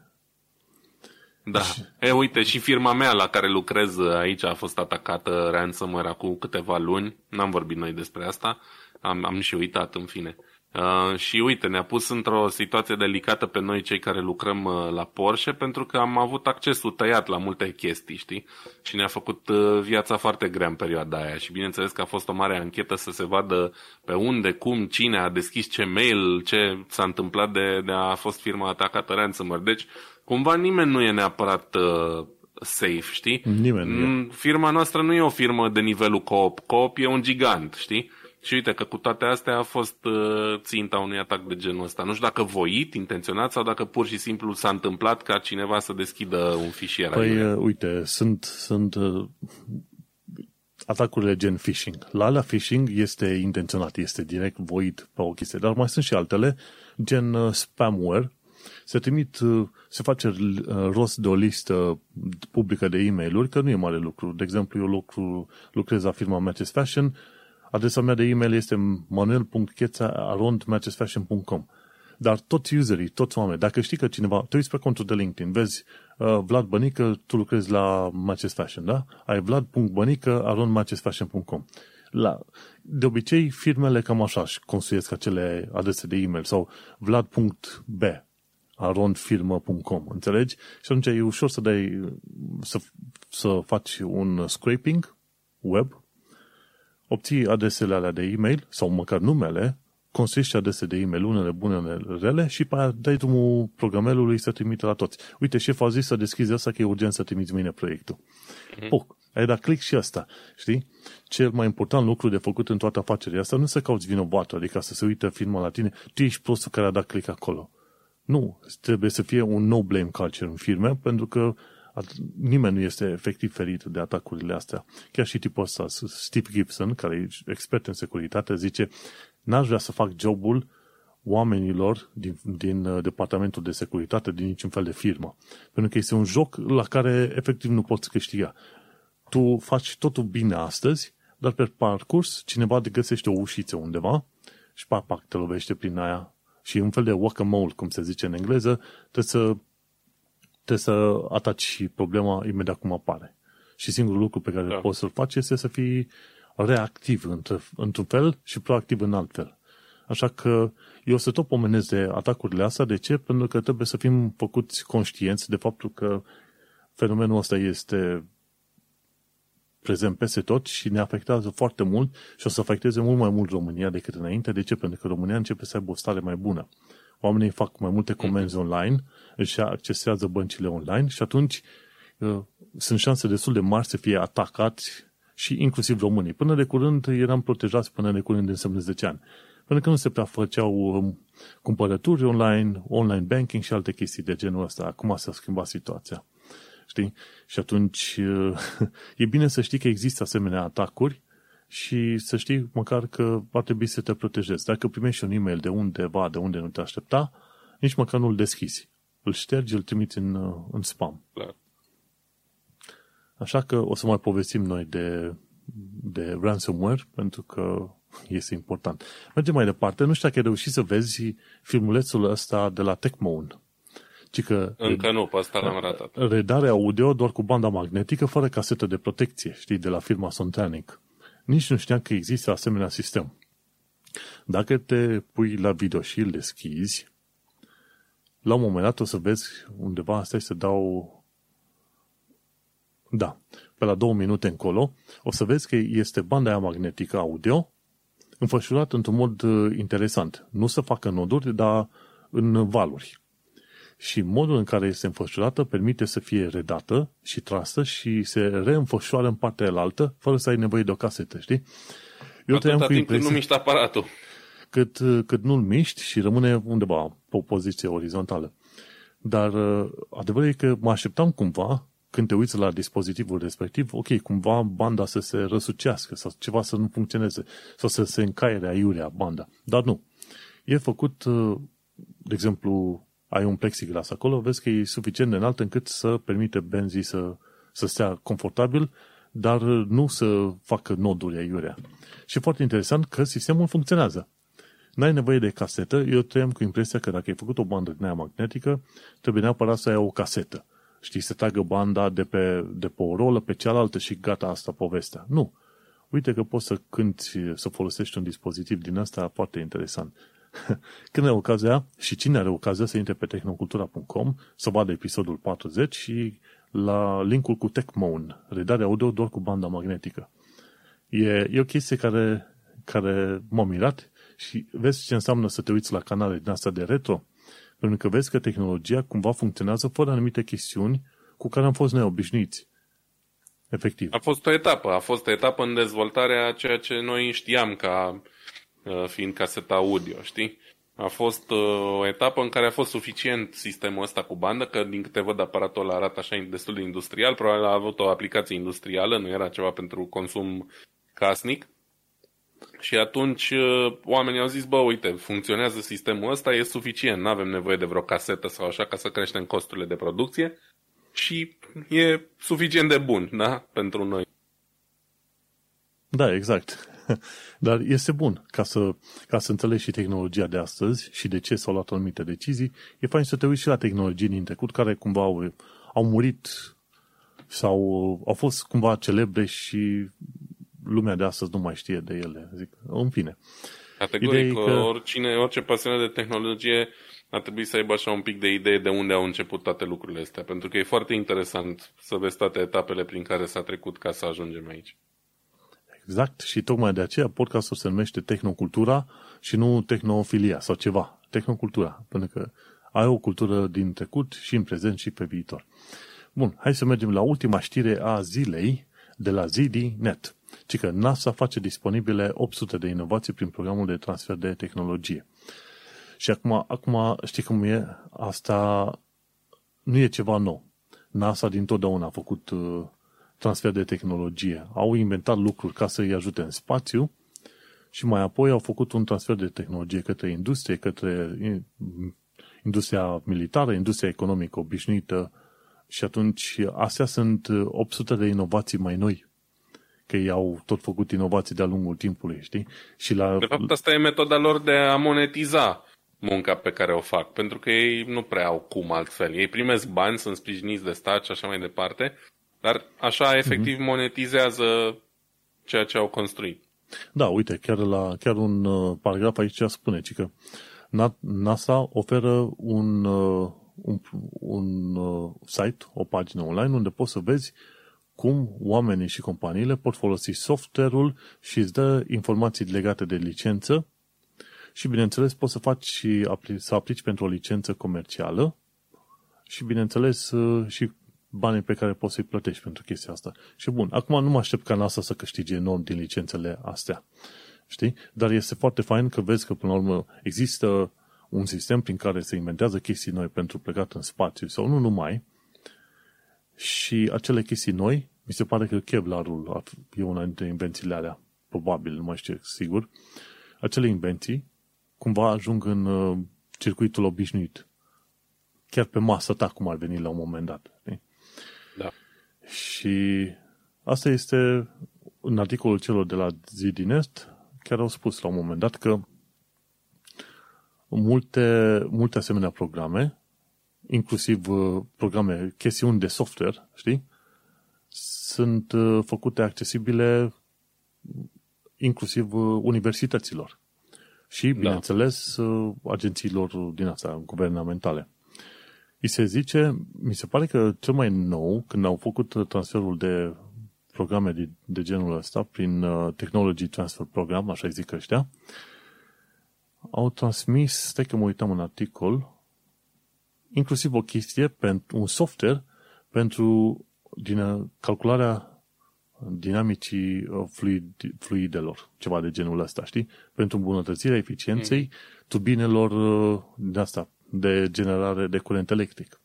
Da. E, uite, și firma mea la care lucrez aici a fost atacată ransomware acum câteva luni. N-am vorbit noi despre asta. Am, am și uitat, în fine. Uh, și uite, ne-a pus într-o situație delicată pe noi cei care lucrăm uh, la Porsche pentru că am avut accesul tăiat la multe chestii, știi? Și ne-a făcut uh, viața foarte grea în perioada aia și bineînțeles că a fost o mare anchetă să se vadă pe unde, cum, cine a deschis ce mail, ce s-a întâmplat de, de a fost firma atacată ransomware. Deci, cumva nimeni nu e neapărat uh, safe, știi? Nimeni nu e. Mm, Firma noastră nu e o firmă de nivelul Coop. Coop e un gigant, știi? Și uite că cu toate astea a fost uh, ținta unui atac de genul ăsta. Nu știu dacă voit, intenționat sau dacă pur și simplu s-a întâmplat ca cineva să deschidă un fișier. Păi, aiurea. uh, uite, sunt, sunt uh, atacurile gen phishing. La alea phishing este intenționat, este direct voit pe o chestie, dar mai sunt și altele, gen uh, spamware, se trimit, uh, se face uh, rost de o listă publică de e mail că nu e mare lucru. De exemplu, eu lucru, lucrez la firma Matches Fashion, adresa mea de e-mail este manuel.cheța.matchesfashion.com Dar toți userii, toți oameni, dacă știi că cineva, te uiți pe contul de LinkedIn, vezi uh, Vlad Bănică, tu lucrezi la Matches Fashion, da? Ai vlad.bănică.matchesfashion.com la, de obicei, firmele cam așa își construiesc acele adrese de e-mail sau vlad.b arondfirmă.com, înțelegi? Și atunci e ușor să dai, să, să faci un scraping web, obții adresele alea de e-mail sau măcar numele, construiești adrese de e-mail, unele bune, unele rele și pe aia dai drumul programelului să trimite la toți. Uite, șeful a zis să deschizi asta că e urgent să trimiți mâine proiectul. Mm-hmm. Puc. Ai dat click și asta, știi? Cel mai important lucru de făcut în toată afacerea asta nu să cauți vinovatul, adică să se uită firma la tine, tu ești prostul care a dat click acolo. Nu, trebuie să fie un no-blame culture în firme, pentru că nimeni nu este efectiv ferit de atacurile astea. Chiar și tipul ăsta, Steve Gibson, care e expert în securitate, zice n-aș vrea să fac jobul oamenilor din, din uh, departamentul de securitate din niciun fel de firmă. Pentru că este un joc la care efectiv nu poți câștiga. Tu faci totul bine astăzi, dar pe parcurs cineva te găsește o ușiță undeva și pac, pac, te lovește prin aia și un fel de whack-a-mole, cum se zice în engleză, trebuie să, trebuie să ataci problema imediat cum apare. Și singurul lucru pe care da. poți să-l faci este să fii reactiv într-un fel și proactiv în alt fel. Așa că eu o să tot pomenesc de atacurile astea. De ce? Pentru că trebuie să fim făcuți conștienți de faptul că fenomenul ăsta este prezent peste tot și ne afectează foarte mult și o să afecteze mult mai mult România decât înainte. De ce? Pentru că România începe să aibă o stare mai bună. Oamenii fac mai multe comenzi online, își accesează băncile online și atunci uh, sunt șanse destul de mari să fie atacați și inclusiv românii. Până de curând eram protejați până de curând înseamnă 10 ani. Pentru că nu se prea făceau um, cumpărături online, online banking și alte chestii de genul ăsta. Acum s-a schimbat situația. Știi? Și atunci e bine să știi că există asemenea atacuri și să știi măcar că ar trebui să te protejezi. Dacă primești un e-mail de undeva, de unde nu te aștepta, nici măcar nu-l deschizi. Îl ștergi, îl trimiți în, uh, în spam. Clar. Așa că o să mai povestim noi de, de ransomware, pentru că este important. Mergem mai departe. Nu știu dacă ai reușit să vezi filmulețul ăsta de la Tecmoun. Ci că Încă nu, pe asta l-am ratat. Redare audio doar cu banda magnetică, fără casetă de protecție, știi, de la firma Sontanic. Nici nu știam că există asemenea sistem. Dacă te pui la video și îl deschizi, la un moment dat o să vezi undeva, stai să dau da, pe la două minute încolo, o să vezi că este banda aia magnetică audio înfășurată într-un mod uh, interesant. Nu să facă noduri, dar în valuri. Și modul în care este înfășurată permite să fie redată și trasă și se reînfășoară în partea altă, fără să ai nevoie de o casetă, știi? Eu Atâta timp impresia, când nu miști aparatul. Cât, uh, cât nu-l miști și rămâne undeva pe o poziție orizontală. Dar uh, adevărul e că mă așteptam cumva când te uiți la dispozitivul respectiv, ok, cumva banda să se răsucească sau ceva să nu funcționeze sau să se încaiere aiurea banda. Dar nu. E făcut, uh, de exemplu, ai un plexiglas acolo, vezi că e suficient de înalt încât să permite benzii să, să stea confortabil, dar nu să facă noduri aiurea. Și foarte interesant că sistemul funcționează. N-ai nevoie de casetă, eu trăiam cu impresia că dacă ai făcut o bandă din aia magnetică, trebuie neapărat să ai o casetă știi, să tragă banda de pe, de pe o rolă pe cealaltă și gata asta povestea. Nu. Uite că poți să cânti, să folosești un dispozitiv din asta foarte interesant. când are ocazia și cine are ocazia să intre pe tehnocultura.com să vadă episodul 40 și la linkul cu TechMoan, redare audio doar cu banda magnetică. E, e o chestie care, care m-a mirat și vezi ce înseamnă să te uiți la canale din asta de retro? Pentru că vezi că tehnologia cumva funcționează fără anumite chestiuni cu care am fost neobișnuiți. Efectiv. A fost o etapă, a fost o etapă în dezvoltarea ceea ce noi știam ca uh, fiind caseta audio, știi? A fost uh, o etapă în care a fost suficient sistemul ăsta cu bandă, că din câte văd aparatul ăla arată așa destul de industrial, probabil a avut o aplicație industrială, nu era ceva pentru consum casnic. Și atunci uh, oamenii au zis, bă, uite, funcționează sistemul ăsta, e suficient, nu avem nevoie de vreo casetă sau așa ca să creștem costurile de producție și e suficient de bun, da, pentru noi. Da, exact. Dar este bun ca să, ca să înțelegi și tehnologia de astăzi și de ce s-au luat anumite decizii. E fain să te uiți și la tehnologii din trecut care cumva au, au murit sau au fost cumva celebre și lumea de astăzi nu mai știe de ele. Zic, în fine. Categoric, că... oricine, orice pasionat de tehnologie ar trebui să aibă așa un pic de idee de unde au început toate lucrurile astea, pentru că e foarte interesant să vezi toate etapele prin care s-a trecut ca să ajungem aici. Exact, și tocmai de aceea podcastul se numește Tehnocultura și nu Tehnofilia sau ceva. Tehnocultura, pentru că ai o cultură din trecut și în prezent și pe viitor. Bun, hai să mergem la ultima știre a zilei de la ZDNet. Ci că NASA face disponibile 800 de inovații prin programul de transfer de tehnologie. Și acum, acum știi cum e? Asta nu e ceva nou. NASA din totdeauna a făcut uh, transfer de tehnologie. Au inventat lucruri ca să îi ajute în spațiu și mai apoi au făcut un transfer de tehnologie către industrie, către industria militară, industria economică obișnuită și atunci astea sunt 800 de inovații mai noi că ei au tot făcut inovații de-a lungul timpului, știi? Și la... De fapt, asta e metoda lor de a monetiza munca pe care o fac, pentru că ei nu prea au cum altfel. Ei primesc bani, sunt sprijiniți de stat și așa mai departe, dar așa efectiv mm-hmm. monetizează ceea ce au construit. Da, uite, chiar, la, chiar un uh, paragraf aici spune ci că NASA oferă un, uh, un, un uh, site, o pagină online, unde poți să vezi cum oamenii și companiile pot folosi software-ul și îți dă informații legate de licență și, bineînțeles, poți să faci și să aplici pentru o licență comercială și, bineînțeles, și banii pe care poți să-i plătești pentru chestia asta. Și bun, acum nu mă aștept ca NASA să câștige enorm din licențele astea. Știi? Dar este foarte fain că vezi că, până la urmă, există un sistem prin care se inventează chestii noi pentru plecat în spațiu sau nu numai. Și acele chestii noi, mi se pare că Kevlarul e una dintre invențiile alea. Probabil, nu mai știu sigur. Acele invenții cumva ajung în uh, circuitul obișnuit. Chiar pe masă ta, cum ar veni la un moment dat. Da. Și asta este în articolul celor de la Zidinest, chiar au spus la un moment dat că multe, multe asemenea programe, inclusiv uh, programe, chestiuni de software, știi, sunt uh, făcute accesibile inclusiv universităților și, da. bineînțeles, da. agențiilor din asta, guvernamentale. I se zice, mi se pare că cel mai nou, când au făcut transferul de programe de, de genul ăsta, prin uh, Technology Transfer Program, așa zic ăștia, au transmis, stai că mă uitam în articol, inclusiv o chestie, pentru un software pentru din calcularea dinamicii uh, fluid, fluidelor, ceva de genul ăsta, știi? Pentru îmbunătățirea eficienței mm. turbinelor uh, de asta, de generare de curent electric.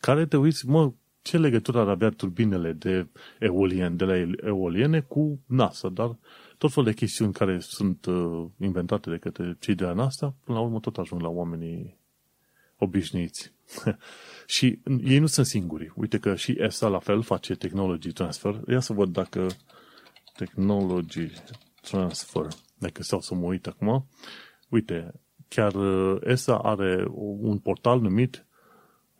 Care te uiți, mă, ce legătură ar avea turbinele de eolien, de la eoliene cu NASA, dar tot fel de chestiuni care sunt uh, inventate de către cei de la NASA, până la urmă tot ajung la oamenii obișnuiți. și ei nu sunt singuri. Uite că și ESA la fel face technology transfer. Ia să văd dacă technology transfer, dacă stau să mă uit acum. Uite, chiar uh, ESA are un portal numit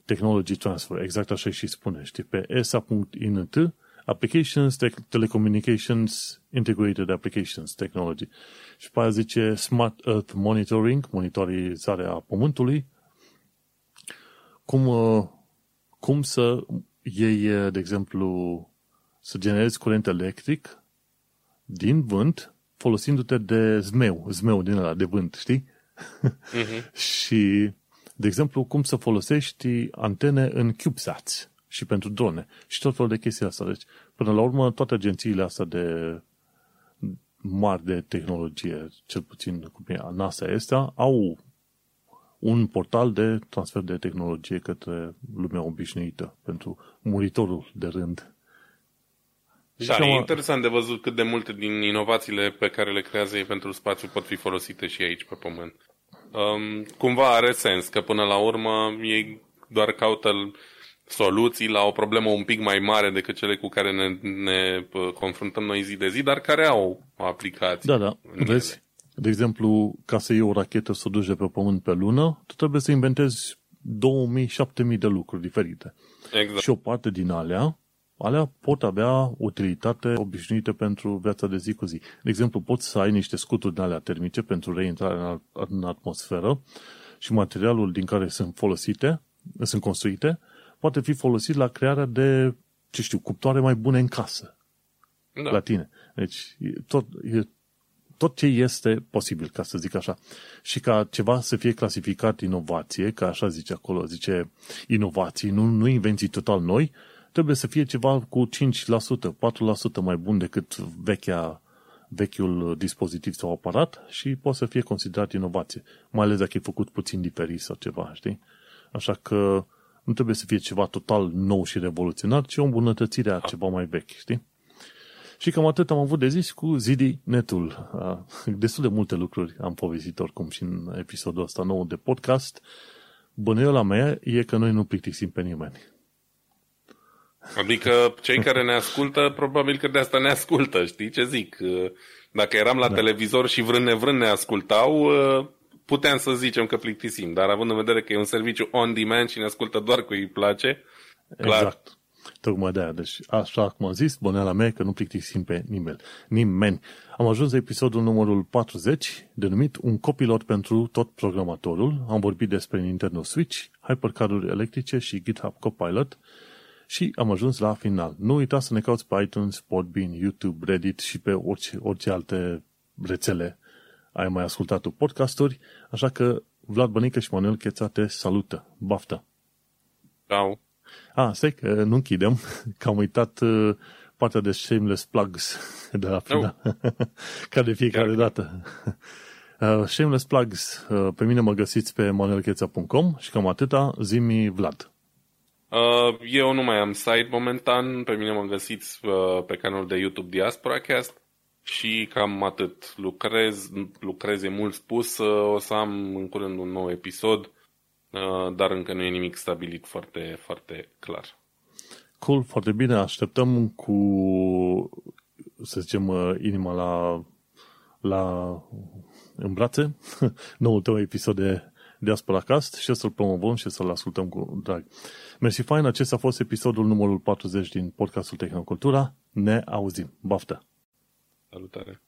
Technology Transfer, exact așa și spune, știi, pe esa.int Applications, te- Telecommunications, Integrated Applications Technology. Și pe aia zice Smart Earth Monitoring, monitorizarea Pământului, cum, uh, cum să iei, uh, de exemplu, să generezi curent electric din vânt folosindu-te de zmeu, zmeu din ăla de vânt, știi? Uh-huh. și, de exemplu, cum să folosești antene în CubeSats și pentru drone și tot felul de chestii astea. Deci, până la urmă, toate agențiile astea de mari de tehnologie, cel puțin cum e NASA este, au un portal de transfer de tehnologie către lumea obișnuită pentru muritorul de rând. Deci da, e interesant de văzut cât de multe din inovațiile pe care le creează ei pentru spațiu pot fi folosite și aici pe Pământ. Um, cumva are sens că până la urmă ei doar caută soluții la o problemă un pic mai mare decât cele cu care ne, ne confruntăm noi zi de zi, dar care au o aplicație. Da, da. Vezi? De exemplu, ca să iei o rachetă să o duci de pe Pământ pe lună, tu trebuie să inventezi 2000-7000 de lucruri diferite. Exact. Și o parte din alea, alea pot avea utilitate obișnuită pentru viața de zi cu zi. De exemplu, poți să ai niște scuturi de alea termice pentru reintrare în atmosferă și materialul din care sunt folosite, sunt construite, poate fi folosit la crearea de, ce știu, cuptoare mai bune în casă. Da. La tine. Deci, e tot, e tot ce este posibil, ca să zic așa. Și ca ceva să fie clasificat inovație, ca așa zice acolo, zice inovații, nu, nu invenții total noi, trebuie să fie ceva cu 5%, 4% mai bun decât vechea, vechiul dispozitiv sau aparat și poate să fie considerat inovație. Mai ales dacă e făcut puțin diferit sau ceva, știi? Așa că nu trebuie să fie ceva total nou și revoluționar, ci o îmbunătățire a ceva mai vechi, știi? Și cam atât am avut de zis cu Zidi Netul. Destul de multe lucruri am povestit oricum și în episodul ăsta nou de podcast. Bănuiala mea e că noi nu plictisim pe nimeni. Adică cei care ne ascultă, probabil că de asta ne ascultă, știi ce zic? Dacă eram la da. televizor și vrând nevrând ne ascultau, puteam să zicem că plictisim, dar având în vedere că e un serviciu on-demand și ne ascultă doar cu îi place, clar. Exact. Tocmai de aia. Deci, așa cum am zis, băneala mea că nu plictisim pe nimeni. nimeni. Am ajuns la episodul numărul 40, denumit Un copilot pentru tot programatorul. Am vorbit despre Nintendo Switch, hypercaruri electrice și GitHub Copilot și am ajuns la final. Nu uita să ne cauți pe iTunes, Podbean, YouTube, Reddit și pe orice, orice alte rețele ai mai ascultat tu podcasturi, așa că Vlad Bănică și Manuel Cheța te salută. Baftă! Ciao! Ah, stai că nu închidem, că am uitat uh, partea de shameless plugs de la final. Oh. Ca de fiecare Chiar. dată. Uh, shameless plugs. Uh, pe mine mă găsiți pe manuelcheța.com și cam atâta. Zimi Vlad. Uh, eu nu mai am site momentan. Pe mine mă găsiți uh, pe canalul de YouTube Diaspora Cast și cam atât. Lucrez, lucrez e mult spus. Uh, o să am în curând un nou episod Uh, dar încă nu e nimic stabilit foarte, foarte clar. Cool, foarte bine. Așteptăm cu, să zicem, uh, inima la, la în brațe noul tău episod de Diaspora Cast și să-l promovăm și să-l ascultăm cu drag. Mersi fain, acesta a fost episodul numărul 40 din podcastul Tehnocultura. Ne auzim. Baftă! Salutare!